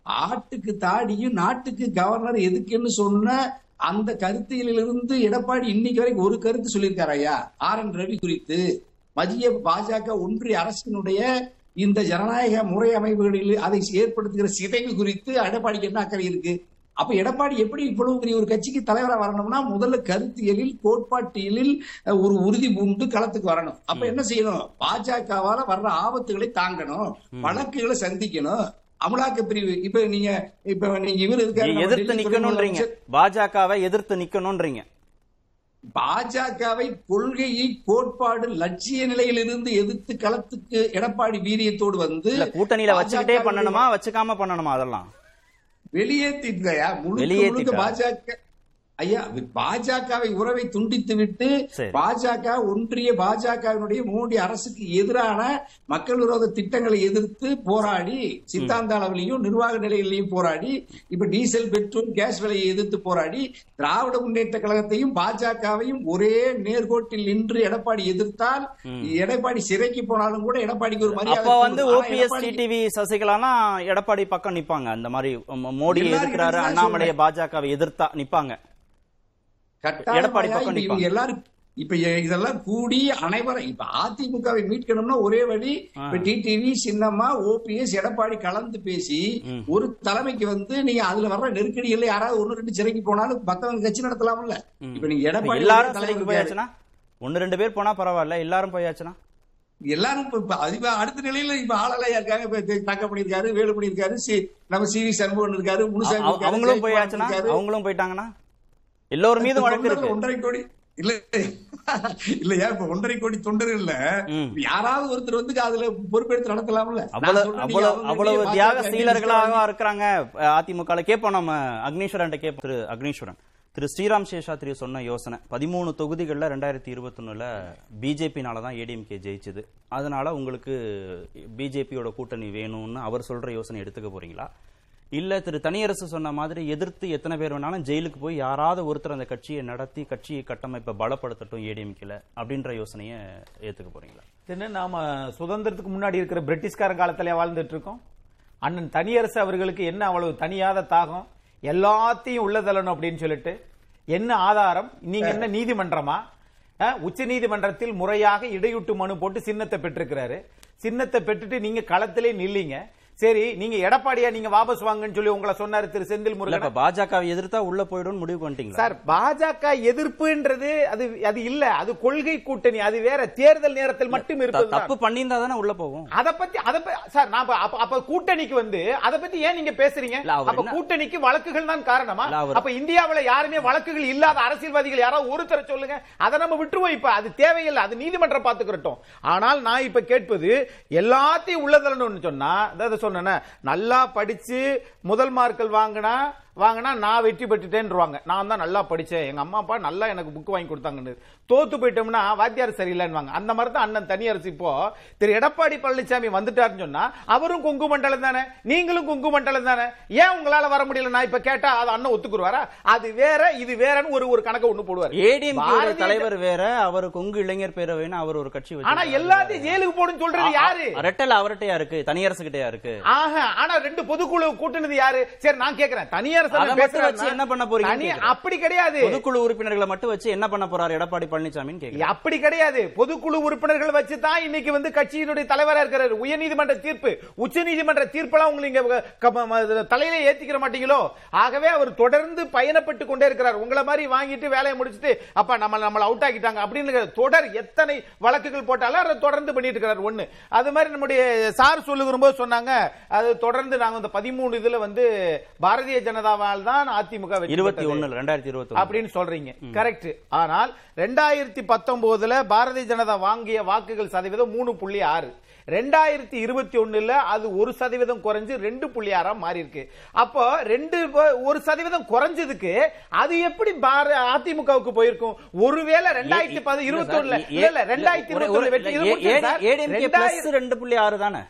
ஆட்டுக்கு தாடியும் நாட்டுக்கு கவர்னர் எதுக்குன்னு சொன்ன அந்த கருத்தியலிலிருந்து எடப்பாடி இன்னைக்கு வரைக்கும் ஒரு கருத்து சொல்லியிருக்காரு ஐயா. ஆர் என் ரவி குறித்து மத்திய பாஜக ஒன்றிய அரசினுடைய இந்த ஜனநாயக முறை அமைப்புகளில் அதை ஏற்படுத்துகிற சிதைவு குறித்து எடப்பாடிக்கு என்ன அக்கறை இருக்கு? அப்ப எடப்பாடி எப்படி இவ்வளவு பெரிய ஒரு கட்சிக்கு தலைவரா வரணும்னா முதல்ல கருத்தியலில் கோட்பாட்டியலில் ஒரு உறுதி பூண்டு களத்துக்கு வரணும். அப்ப என்ன செய்யணும்? பாஜகவால வர்ற ஆபத்துகளை தாங்கணும் வழக்குகளை சந்திக்கணும். அமலாக்க பிரிவு இப்ப நீங்க இப்ப நீங்க இவர் இருக்காரு எதிர்த்து நிக்கணும்ன்றீங்க. பாஜகவை எதிர்த்து நிக்கணும்ன்றீங்க பாஜகவை கொள்கையை கோட்பாடு லட்சிய நிலையிலிருந்து எதிர்த்து களத்துக்கு எடப்பாடி வீரியத்தோடு வந்து கூட்டணியில வச்சுக்கிட்டே பண்ணணுமா வச்சுக்காம பண்ணணுமா அதெல்லாம் வெளியேத்திட்டா. முழுக்க பாஜக ஐயா பாஜகவை உறவை துண்டித்து விட்டு. பாஜக ஒன்றிய பாஜகவினுடைய மோடி அரசுக்கு எதிரான மக்கள் விரோத திட்டங்களை எதிர்த்து போராடி சித்தாந்த அளவிலையும் நிர்வாக நிலையிலையும் போராடி இப்ப டீசல் பெட்ரோல் கேஸ் விலையை எதிர்த்து போராடி திராவிட முன்னேற்ற கழகத்தையும் பாஜகவையும் ஒரே நேர்கோட்டில் நின்று எடப்பாடி எதிர்த்தால் எடப்பாடி சிறைக்கு போனாலும் கூட எடப்பாடிக்கு ஒரு மரியாதை வந்து ஓபிஎஸ் டிடிவி சசிகலாலாம் எடப்பாடி பக்கம் நிப்பாங்க அந்த மாதிரி மோடி எதிர்க்கிறாரு அண்ணாமலையை. பாஜகவை எதிர்த்தா நிப்பாங்க எடப்பாடி பக்கம். எல்லாரும் இப்ப இதெல்லாம் கூடி அனைவரும் இப்ப அதிமுகவை மீட்கணும்னா ஒரே வழி இப்ப டிடிவி சின்னம்மா ஓபிஎஸ் எடப்பாடி கலந்து பேசி. ஒரு தலைமைக்கு வந்து நீங்க அதுல வர்ற நெருக்கடிகள்ல யாராவது ஒண்ணு ரெண்டு சிறைக்கு போனாலும் மத்தவங்க கட்சி நடத்தலாம்ல. இப்ப நீங்க எடப்பாடி எல்லாரும் இருக்காரு. போயாச்சுன்னா ஒன்னு ரெண்டு பேர் போனா பரவாயில்ல எல்லாரும் போயாச்சுன்னா எல்லாரும் இப்ப- அடுத்த நிலையில இப்ப ஆளலையா இருக்காங்க இப்ப தங்கமணி இருக்காரு வேலுமணி இருக்காரு நம்ம சி வி சண்முகன் இருக்காரு முனுசாமி அவங்களும் போயாச்சுன்னா. அவங்களும் போயிட்டாங்கன்னா எல்லோரும் மீதும் வழக்கு இருக்கு. ஒன்றரை கோடி. இல்ல இல்லையா இப்ப ஒன்றரை கோடி தொண்டர்கள்ல. யாராவது ஒருத்தர் வந்து அதுல பொறுப்பெடுத்து நடத்தலாம்ல அவ்வளவு அவ்வளவு தியாக சீலர்களாக இருக்கிறாங்க அதிமுக கேட்போம் நம்ம அக்னீஸ்வரன் கேட்போம் திரு அக்னீஸ்வரன். திரு ஸ்ரீராம் சேஷாத்ரி சொன்ன யோசனை. பதிமூணு தொகுதிகளில் ரெண்டாயிரத்தி இருபத்தொன்னுல பிஜேபினால தான் ஏடிஎம்கே ஜெயிச்சது. அதனால உங்களுக்கு பிஜேபியோட கூட்டணி வேணும்னு அவர் சொல்ற யோசனை எடுத்துக்க போறீங்களா? இல்ல திரு தனியரசு சொன்ன மாதிரி எதிர்த்து எத்தனை பேர் வேணாலும் ஜெயிலுக்கு போய் யாராவது ஒருத்தர் அந்த கட்சியை நடத்தி கட்சியை கட்டமைப்பை பலப்படுத்தட்டும் ஏடிஎம்கேல அப்படின்ற யோசனையை ஏத்துக்க போறீங்களா? என்ன நாம சுதந்திரத்துக்கு முன்னாடி இருக்கிற பிரிட்டிஷ்கார காலத்திலே வாழ்ந்துட்டு இருக்கோம். அண்ணன் தனியரசு அவர்களுக்கு என்ன அவ்வளவு தனியாத தாகம்? எல்லாத்தையும் உள்ள தள்ளணும் அப்படின்னு சொல்லிட்டு என்ன ஆதாரம்? நீங்க என்ன நீதிமன்றமா? உச்ச நீதிமன்றத்தில் முறையாக இடையூட்டு மனு போட்டு சின்னத்தை பெற்றிருக்கிறாரு. சின்னத்தை பெற்றுட்டு நீங்க களத்திலே நில்லீங்க. சரி நீங்க எடப்பாடியா நீங்க வாபஸ் வாங்கன்னு சொல்லி உங்களை சொன்னாரு திரு செந்தில் முருகன். பாஜகவை எதிர்த்தா உள்ள போயிடும் முடிவு பண்ணிட்டீங்களா? சார் பாஜக எதிர்ப்புன்றது அது அது இல்ல. அது கொள்கை கூட்டணி அது வேற தேர்தல் நேரத்தில் மட்டும் இருப்பது தப்பு பண்ணியிருந்தா தானே உள்ள போகும். அத பத்தி அத சார் நான் அப்ப- கூட்டணிக்கு வந்து அத பத்தி ஏன் நீங்க பேசுறீங்க? அப்ப கூட்டணிக்கு வழக்குகள் தான் காரணமா? அப்ப இந்தியாவுல யாருமே வழக்குகள் இல்லாத அரசியல்வாதிகள் யாராவது ஒருத்தர் சொல்லுங்க. அதை நம்ம விட்டுருவோம் இப்ப. அது தேவையில்லை. அது நீதிமன்றம் பாத்துக்கிறட்டும். ஆனால் நான் இப்ப கேட்பது எல்லாத்தையும் உள்ளதலன்னு சொன்னா சொன்னேன் நல்லா படிச்சு முதல் மார்க்கள் வாங்கினா வாங்கினா நான் வெற்றி பெற்றுட்டேன்ருவாங்க. நான் தான் நல்லா படிச்சேன். எங்க அம்மா அப்பா நல்லா எனக்கு புக் வாங்கி கொடுத்தாங்கன்னு. தோத்து போயிட்டோம்னா வாத்தியார் சரியில்லைன்னு அந்த மாதிரி தான் அண்ணன் தனியரசு இப்போ திரு எடப்பாடி பழனிசாமி வந்துட்டாருன்னு சொன்னா அவரும் கொங்கு மண்டலம் தானே? நீங்களும் கொங்கு மண்டலம் தானே? ஏன் உங்களால வர முடியல? நான் இப்ப கேட்டா அது அண்ணன் ஒத்துக்குருவாரா? அது வேற இது வேறன்னு ஒரு ஒரு கணக்கு ஒண்ணு போடுவார். பாரதிய தலைவர் வேற அவர் கொங்கு இளைஞர் பேரவைன்னு அவர் ஒரு கட்சி ஆனா வச்சிருக்காரு. எல்லாத்தையும் ஜெயிலுக்கு போடுன்னு சொல்றது யாரு? ரெட்டல் அவர்கிட்டயா இருக்கு? தனியரசு கிட்டயா இருக்கு? ஆஹா ஆனா ரெண்டு பொதுக்குழு கூட்டுனது யாரு? சரி நான் கேக்குறேன். தனியார் வச்சு என்ன பண்ண கேக்குறேன். அப்படி கிடையாது. பொதுக்குழு உறுப்பினர்களை மட்டும் வச்சு என்ன பண்ண போறாரு எடப்பாடி கேக்குறேன். அப்படி கிடையாது. பொதுக்குழு உறுப்பினர்கள் வச்சு தான் இன்னைக்கு வந்து கட்சியினுடைய தலைவரா இருக்கிறாரு. உயர்நீதிமன்ற தீர்ப்பு. உச்ச நீதிமன்ற தீர்ப்பெல்லாம் உங்களுக்கு தலையில ஏத்திக்கிற மாட்டீங்களோ? ஆகவே அவர் தொடர்ந்து பயணப்பட்டு கொண்டே இருக்கிறார். உங்களை மாதிரி வாங்கிட்டு வேலையை முடிச்சிட்டு அப்ப நம்ம நம்மள அவுட் ஆக்கிட்டாங்க. அப்படின்னு தொடர் எத்தனை வழக்குகள் போட்டாலும் அதை தொடர்ந்து பண்ணிட்டு இருக்கிறார் ஒண்ணு. அது மாதிரி நம்முடைய சார் சொல்லுகிற போது சொன்னாங்க அது தொடர்ந்து நாங்க இந்த பதிமூணு இதுல வந்து பாரதிய ஜனதாவால் தான் அதிமுக இருபத்தி. ஒண்ணுல ரெண்டாயிரத்தி இருபத்தி அப்படின்னு சொல்றீங்க. கரெக்ட் ஆனால் ரெண்டாயிரத்தி பத்தொன்பதுல பாரதிய ஜனதா வாங்கிய வாக்குகள் சதவீதம் மூணு புள்ளி ஆறு. ரெண்டாயிரத்தி இருபத்தி ஒண்ணுல அது ஒரு சதவீதம் குறைஞ்சு ரெண்டு புள்ளி ஆறா மாறி இருக்கு அப்போ ரெண்டு ஒரு சதவீதம் குறைஞ்சதுக்கு அது எப்படி அதிமுகவுக்கு போயிருக்கும் ஒருவேளை ரெண்டாயிரத்தி பதி இருபத்தி ஒண்ணுல இல்ல ரெண்டாயிரத்தி இருபத்தி ரெண்டு புள்ளி ஆறு தானே.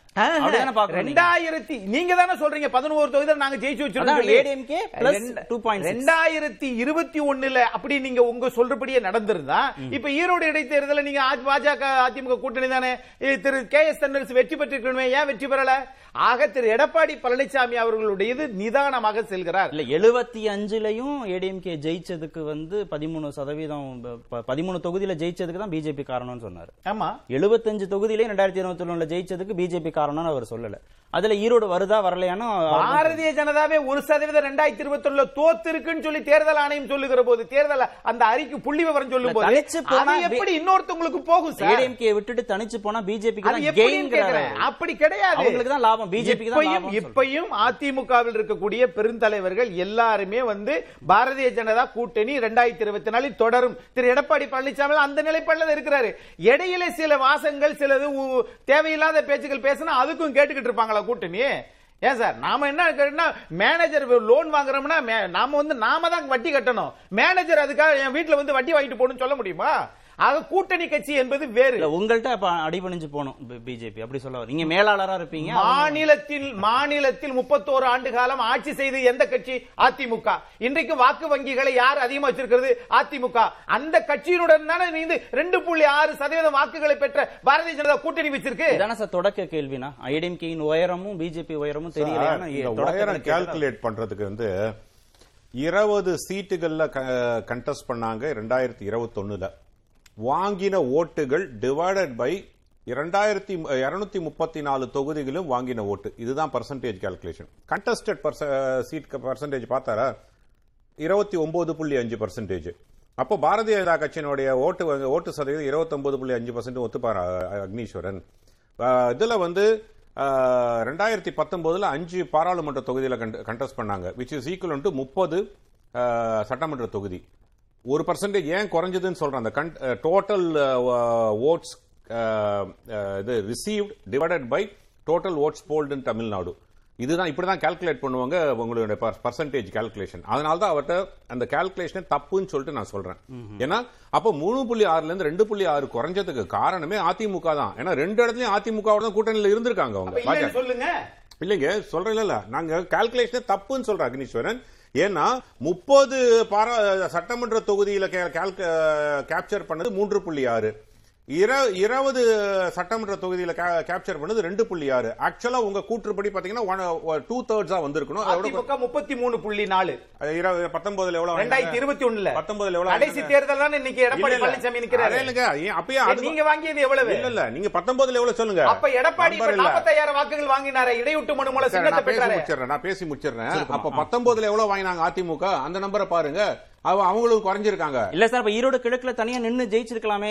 ரெண்டாயிரத்தி நீங்க தானே சொல்றீங்க பதினோரு தொகுதியில் நாங்க ஜெயிச்சு வச்சிருக்கோம் ADMK plus 2.6. ரெண்டாயிரத்தி இருபத்தி ஒண்ணுல அப்படி நீங்க உங்க சொல்றபடியே நடந்திருந்தா இப்ப ஈரோடு இடைத்தேர்தல நீங்க பாஜக அதிமுக கூட்டணி தானே திரு கே எஸ் தென்னரசு வெற்றி பெற்றிருக்கணுமே ஏன் வெற்றி பெறல? ஆக திரு எடப்பாடி பழனிசாமி அவர்களுடையது நிதானமாக செல்கிறார். இல்ல எழுபத்தி அஞ்சுலயும் ஏடிஎம்கே ஜெயிச்சதுக்கு வந்து பதிமூணு சதவீதம் பதிமூணு தொகுதியில ஜெயிச்சதுக்கு தான் பிஜேபி காரணம்னு சொன்னாரு. ஆமா. எழுபத்தஞ்சு தொகுதியிலே ரெண்டாயிரத்தி இருபத்தி ஒண்ணுல ஜெயிச்சதுக்கு பிஜேபி காரணம்னு அவர் சொல்லல. அதுல ஈரோடு வருதா வரலையான்னு பாரதிய ஜனதாவே ஒரு சதவீதம் ரெண்டாயிரத்தி இருபத்தி ஒண்ணுல தோத்து இருக்குன்னு சொல்லி தேர்தல் ஆணையம் சொல்லுகிற போது தேர்தல் அந்த அறிக்கை புள்ளி விவரம் சொல்லும் போது எப்படி இன்னொருத்தவங்களுக்கு போகும் ஏடிஎம்கே விட்டுட்டு தனிச்சு போனா பிஜேபிக்கு அப்படி கிடையாது. அவங்களுக்கு தான் லாபம். தான் இப்பயும் இப்பயும் அதிமுகவில் இருக்கக்கூடிய பெருந்தலைவர்கள் எல்லாருமே வந்து பாரதிய ஜனதா கூட்டணி ரெண்டாயிரத்தி இருபத்தி நாலில் தொடரும். திரு எடப்பாடி பழனிசாமி அந்த நிலைப்பாடுல இருக்கிறாரு. இடையில சில வாசங்கள் சிலது தேவையில்லாத பேச்சுகள் பேசினா அதுக்கும் கேட்டுக்கிட்டு இருப்பாங்களா கூட்டணி? ஏன் சார்? நாம என்ன மேனேஜர் லோன் வாங்குறோம்னா நாம வந்து நாம தான் வட்டி கட்டணும். மேனேஜர் அதுக்காக என் வீட்டுல வந்து வட்டி வாங்கிட்டு போகணும்னு சொல்ல முடியுமா? ஆக கூட்டணி கட்சி என்பது வேறு. அப்ப அடிபணிஞ்சு போகணும் பிஜேபி. அப்படி சொல்ல வர நீங்க மேலாளரா இருப்பீங்க மாநிலத்தில் மாநிலத்தில் முப்பத்தோரு ஆண்டு காலம் ஆட்சி செய்து எந்த கட்சி? அதிமுக. இன்றைக்கு வாக்கு வங்கிகளை யார் அதிகமா வச்சிருக்கிறது? அதிமுக. அந்த கட்சியினுடன் தானே நீங்க ரெண்டு புள்ளி ஆறு சதவீதம் வாக்குகளை பெற்ற பாரதிய ஜனதா கூட்டணி வச்சிருக்கு. இதானே சார் தொடக்க கேள்வினா? ஐடிஎம்கேயின் உயரமும் பிஜேபி உயரமும் தெரியல. கால்குலேட் பண்றதுக்கு வந்து இருபது சீட்டுகள்ல கண்டெஸ்ட் பண்ணாங்க ரெண்டாயிரத்தி இருபத்தொன்னுல. வாங்கின ஓட்டுகள் டிவைடட் பை இரண்டாயிரத்தி இருநூத்தி முப்பத்தி நாலு தொகுதிகளும் வாங்கின ஓட்டு. இதுதான் percentage calculation contested seat percentage பார்த்தாரா? இருபத்தி ஒன்பது புள்ளி அஞ்சு பர்சன்டேஜ் அப்போ பாரதிய ஜனதா கட்சியினுடைய ஓட்டு வந்து- ஓட்டு சதவீதம் இருபத்தொன்பது புள்ளி அஞ்சு பர்சன்ட் ஒத்துப்பார் அக்னீஸ்வரன்? இதில் வந்து ரெண்டாயிரத்தி பத்தொன்பதில் அஞ்சு பாராளுமன்ற தொகுதியில் கண்டெஸ்ட் பண்ணாங்க விச் இஸ் ஈக்குவல் டு முப்பது சட்டமன்ற தொகுதி. ஒரு பர்சன்டேஜ் ஏன் குறைஞ்சதுன்னு சொல்றேன். அந்த டோட்டல் ஓட்ஸ் இது received divided by total votes polled in Tamil Nadu இதுதான் இப்படி தான் கால்குலேட் பண்ணுவாங்க உங்களுடைய பர்சன்டேஜ் கால்குலேஷன் அதனால தான் அவர்கிட்ட அந்த கால்குலேஷனே தப்புன்னு சொல்லிட்டு நான் சொல்றேன். ஏன்னா அப்போ மூணு புள்ளி ஆறுல இருந்து ரெண்டு புள்ளி ஆறு குறைஞ்சதுக்கு காரணமே அதிமுக தான். ஏன்னா ரெண்டு இடத்துலயும் அதிமுக தான் கூட்டணியில் இருந்திருக்காங்க அவங்க. இல்லைங்க சொல்றேன் இல்ல நாங்க கால்குலேஷனே தப்புன்னு சொல்றேன் அக்னீஸ்வரன். ஏன்னா முப்பது பாரா சட்டமன்ற தொகுதியில கேப்சர் பண்ணது மூன்று புள்ளி ஆறு. இருபது சட்டமன்ற தொகுதியில கேப்சர் பண்ணது ரெண்டு புள்ளி ஆறு. ஆக்சுவலா உங்க கூற்றுப்படி பாத்தீங்கன்னா டூ தேர்ட்ஸா வந்திருக்கணும். அதோட அதிமுக முப்பத்தி மூணு புள்ளி நாலு. பத்தொன்பதுல எவ்வளவு ரெண்டாயிரத்தி இருபத்தி ஒண்ணுல. பத்தொன்பதுல எவ்வளவு கடைசி? தேர்தல் தான் இன்னைக்கு எடப்பாடி. பழனிசாமி நிக்கிறாரு. அப்பயே நீங்க வாங்கியது எவ்வளவு? இல்ல இல்ல. நீங்க பத்தொன்பதுல எவ்வளவு சொல்லுங்க? அப்ப எடப்பாடி. நாற்பத்தாயிரம் வாக்குகள் வாங்கினாரு. இடையூட்டு மனு மூலம் சின்னத்தை பெற்றாரு. முடிச்சிடுறேன். நான் பேசி முடிச்சிடுறேன். அப்ப பத்தொன்பதுல எவ்வளவு வாங்கினாங்க அதிமுக? அந்த நம்பரை பாருங்க. அவங்களும் குறைஞ்சிருக்காங்க. இல்ல சார் இப்ப ஈரோடு கிழக்குல தனியா நின்னு ஜெயிச்சிருக்கலாமே.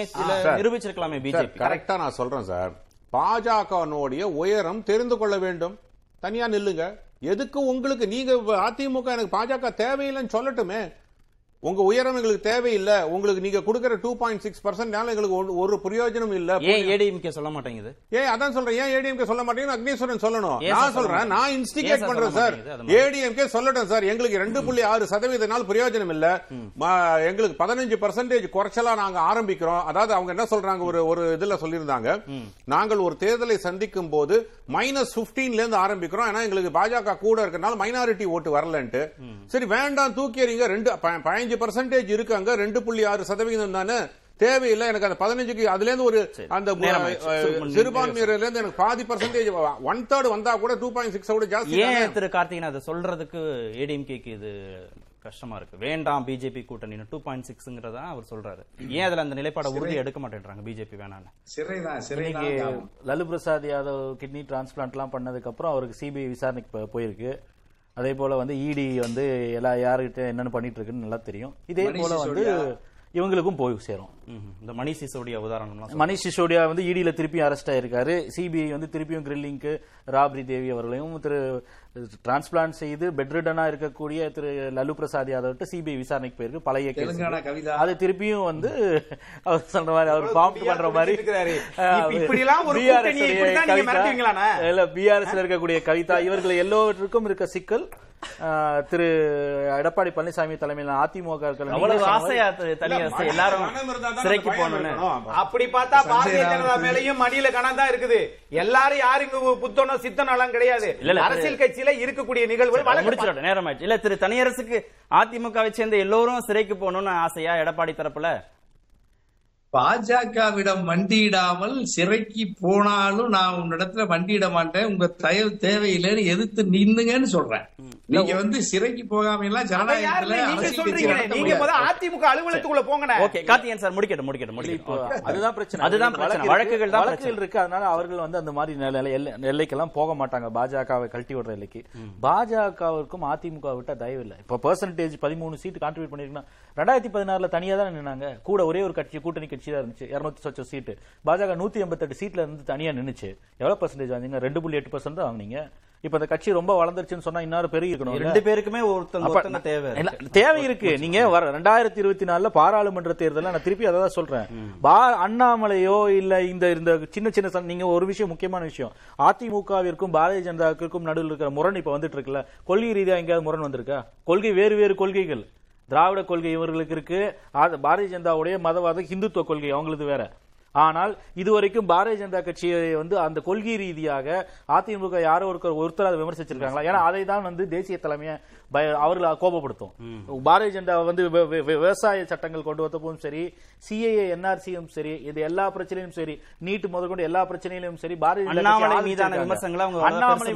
நிரூபிச்சிருக்கலாமே சார் பிஜேபி கரெக்டா நான் சொல்றேன் சார். பாஜகனுடைய உயரம் தெரிந்து கொள்ள வேண்டும். தனியா நில்லுங்க. எதுக்கு உங்களுக்கு நீங்க அதிமுக எனக்கு பாஜக தேவையில்லைன்னு சொல்லட்டுமே. உங்க உயரம் எங்களுக்கு தேவையில்லை. உங்களுக்கு நீங்க கொடுக்கிற டூ பாயிண்ட் சிக்ஸ் பர்சன்ட் எங்களுக்கு ஒரு- பிரயோஜனம் இல்ல. ஏன் ஏடிஎம்கே சொல்ல மாட்டேங்குது? ஏன் அதான் சொல்றேன். ஏன் ஏடிஎம்கே சொல்ல மாட்டேங்குது? அக்னீஸ்வரன் சொல்லணும். நான் சொல்றேன். நான் இன்ஸ்டிகேட் பண்றேன் சார். ஏடிஎம்கே சொல்லட்டும் சார். எங்களுக்கு ரெண்டு புள்ளி ஆறு சதவீத நாள் பிரயோஜனம் இல்ல. எங்களுக்கு பதினஞ்சு பர்சன்டேஜ் குறைச்சலா நாங்க ஆரம்பிக்கிறோம். அதாவது அவங்க என்ன சொல்றாங்க? ஒரு ஒரு இதுல சொல்லியிருந்தாங்க. நாங்கள் ஒரு தேர்தலை சந்திக்கும் போது மைனஸ் பிப்டீன்ல இருந்து ஆரம்பிக்கிறோம். ஏன்னா எங்களுக்கு பாஜக கூட இருக்கனால மைனாரிட்டி ஓட்டு வரலன்ட்டு. சரி வேண்டாம் தூக்கி எறிங்க ரெண்டு பதினஞ்சு பர்சன்டேஜ் இருக்காங்க. ரெண்டு புள்ளி ஆறு சதவீதம் தானே. தேவையில்லை. எனக்கு அந்த பதினஞ்சுக்கு அதுல இருந்து ஒரு அந்த சிறுபான்மையினர்ல இருந்து எனக்கு பாதி பர்சன்டேஜ் ஒன் தேர்ட் வந்தா கூட டூ பாயிண்ட் சிக்ஸ் விட ஜாஸ்தி? ஏன் திரு கார்த்திகன் அதை சொல்றதுக்கு ஏடிஎம்கேக்கு இது கஷ்டமா இருக்கு. வேண்டாம் பிஜேபி கூட்டணி. டூ பாயிண்ட் சிக்ஸ்ங்கிறதா அவர் சொல்றாரு. ஏன் அதுல அந்த நிலைப்பாட உறுதி எடுக்க மாட்டேன்றாங்க பிஜேபி வேணான்னு. லலு பிரசாத் யாதவ் கிட்னி டிரான்ஸ்பிளான்ட்லாம் பண்ணதுக்கு அப்புறம் அவருக்கு சிபிஐ விசாரணைக்கு போயிருக்கு. அதே போல வந்து இடி வந்து எல்லா யாருக்கிட்ட என்னென்ன பண்ணிட்டு இருக்குன்னு நல்லா தெரியும் இதே போல வந்து. இவங்களுக்கும் போய் சேரும். இந்த மணிஷ் சிசோடியா உதாரணம்லாம் மணிஷ் சிசோடியா வந்து இடியில திருப்பி அரெஸ்ட் ஆயிருக்காரு சிபிஐ வந்து திருப்பியும் கிரில்லிங்க்கு ராப்ரி தேவி அவர்களையும் திரு டிரான்ஸ்பிளான்ட் செய்து பெட்ரிடனா இருக்கக்கூடிய திரு லலு பிரசாத் யாதவ் சிபிஐ விசாரணைக்கு போயிருக்கு. பழைய கவிதா. அது திருப்பியும் வந்து அவர் சொல்ற மாதிரி அவர் பாம்ப் பண்ற மாதிரி? இல்ல பிஆர்எஸ்ல இருக்கக்கூடிய கவிதா இவர்கள் எல்லோருக்கும் இருக்க சிக்கல். திரு எடப்பாடி பழனிசாமி தலைமையிலான அதிமுக எல்லாரும் சிறைக்கு இருக்கணும். அப்படி பார்த்தா பாரதிய ஜனதா மேலயும் மடியில கணம் தான் இருக்குது. எல்லாரும் யாரு இங்க புத்தனோ சித்தனோ எல்லாம் கிடையாது அரசியல் கட்சியில இருக்கக்கூடிய நிகழ்வுகள் வழக்கு முடிச்சிடட்டும் நேரம் ஆயிடுச்சு. இல்ல திரு தனியரசுக்கு அதிமுகவை சேர்ந்த எல்லோரும் சிறைக்கு போகணும்னு ஆசையா? எடப்பாடி தரப்புல? பாஜகவிடம் வண்டியிடாமல் சிறைக்கு போனாலும் நான் உன்னிடத்துல வண்டியிட மாட்டேன். உங்க தயவு தேவையில்லைன்னு எதிர்த்து நின்னுங்கன்னு சொல்றேன். நீங்க வந்து சிறைக்கு போகாம எல்லாம் ஜனநாயகத்துல அதிமுக அலுவலகத்துக்குள்ள போங்கண்ணே. ஓகே கார்த்திகேயன் சார் முடிக்கட்டும் முடிக்கட்டும் முடிக்கட்டும். அதுதான் பிரச்சனை. அதுதான் பிரச்சனை. வழக்குகள் இருக்கு. தான் வழக்குகள் இருக்கு. அதனால அவர்கள் வந்து அந்த மாதிரி எல்லைக்கெல்லாம் போக மாட்டாங்க. பாஜகவை கழட்டி விடுற எல்லைக்கு. பாஜகவிற்கும் அதிமுக விட்ட தயவு இல்லை. இப்போ பெர்சன்டேஜ் பதிமூணு சீட் கான்ட்ரிபியூட் பண்ணிருக்கீங்கன்னா ரெண்டாயிரத்தி பதினாறுல தனியா தான் நின்னாங்க. கூட ஒரே ஒரு கட்சி கூட்டணி கட்சி தான் இருந்துச்சு. இருநூத்தி சொச்சம் சீட்டு. பாஜக நூத்தி எண்பத்தெட்டு சீட்ல இருந்து தனியா நின்னுச்சு. எவ்வளவு பர்சன்டேஜ் வாங்கிங்க ரெண்டு புள்ளி எட்டு பர்சன்ட் தான் வாங்குனீங்க. இப்ப அந்த கட்சி ரொம்ப வளர்ந்துருச்சுன்னு சொன்னா இன்னொரு பெரிய இருக்கணும் ரெண்டு பேருக்குமே ஒருத்தங்க தேவை. தேவை இருக்கு. நீங்க வர ரெண்டாயிரத்தி இருபத்தி நாலுல பாராளுமன்ற தேர்தல் நான் திருப்பி அதை தான் சொல்றேன் பா அண்ணாமலையோ இல்ல இந்த இந்த சின்ன சின்ன நீங்க ஒரு விஷயம் முக்கியமான விஷயம். அதிமுகவிற்கும் பாரதிய ஜனதாவிற்கும் நடுவில் இருக்கிற முரண் இப்ப வந்துட்டு இருக்குல்ல. கொள்கை ரீதியா எங்கேயாவது முரண் வந்திருக்கா? கொள்கை வேறு வேறு கொள்கைகள். திராவிட கொள்கை இவர்களுக்கு இருக்கு. பாரதிய ஜனதாவுடைய மதவாத ஹிந்துத்துவ கொள்கை அவங்களது வேற. ஆனால் இதுவரைக்கும் பாரதிய ஜனதா கட்சியை வந்து அந்த கொள்கை ரீதியாக அதிமுக யாரோ ஒருத்தர் ஒருத்தர் அதை விமர்சிச்சிருக்காங்களா? ஏன்னா அதை தான் வந்து தேசிய தலைமையை அவர்களை கோபப்படுத்தும். பாரதிய ஜனதா வந்து விவசாய சட்டங்கள் கொண்டு வந்தப்பவும் சரி சிஏஏ என்ஆர்சியும் சரி இது எல்லா பிரச்சனையும் சரி நீட் முதற்கொண்டு எல்லா பிரச்சனையிலும் சரி பாரதிய அண்ணாமலை. மீதான விமர்சனங்களை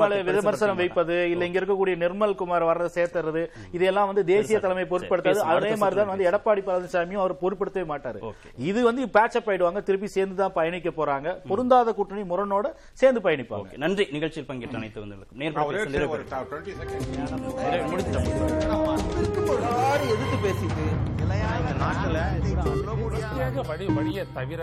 மேல விமர்சனம் பார்க்க வைப்பது இல்ல இங்க இருக்கக்கூடிய நிர்மல் குமார் வர்றதை சேர்த்துறது இதெல்லாம் வந்து தேசிய தலைமை பொருட்படுத்தாது. அதே அடுத்த மாதிரி தான் சுற்று வந்து எடப்பாடி பழனிசாமியும் அவர் பொருட்படுத்தவே மாட்டாரு. இது வந்து பேட்சப் ஆயிடுவாங்க திருப்பி சேர்ந்து தான் பயணிக்க போறாங்க. பொருந்தாத கூட்டணி முரணோட சேர்ந்து பயணிப்பாங்க. நன்றி. நிகழ்ச்சியில் பங்கேற்ற அனைத்து வந்தவர்களுக்கும் நான் ஒரே நேர்காணல் ஒரு நிறைவு ஒரு 20 seconds. நிறைவு- முடிச்சிட்டோம் எதிர்த்து பேசிட்டு இந்த நாட்டுல வழி வழியை தவிர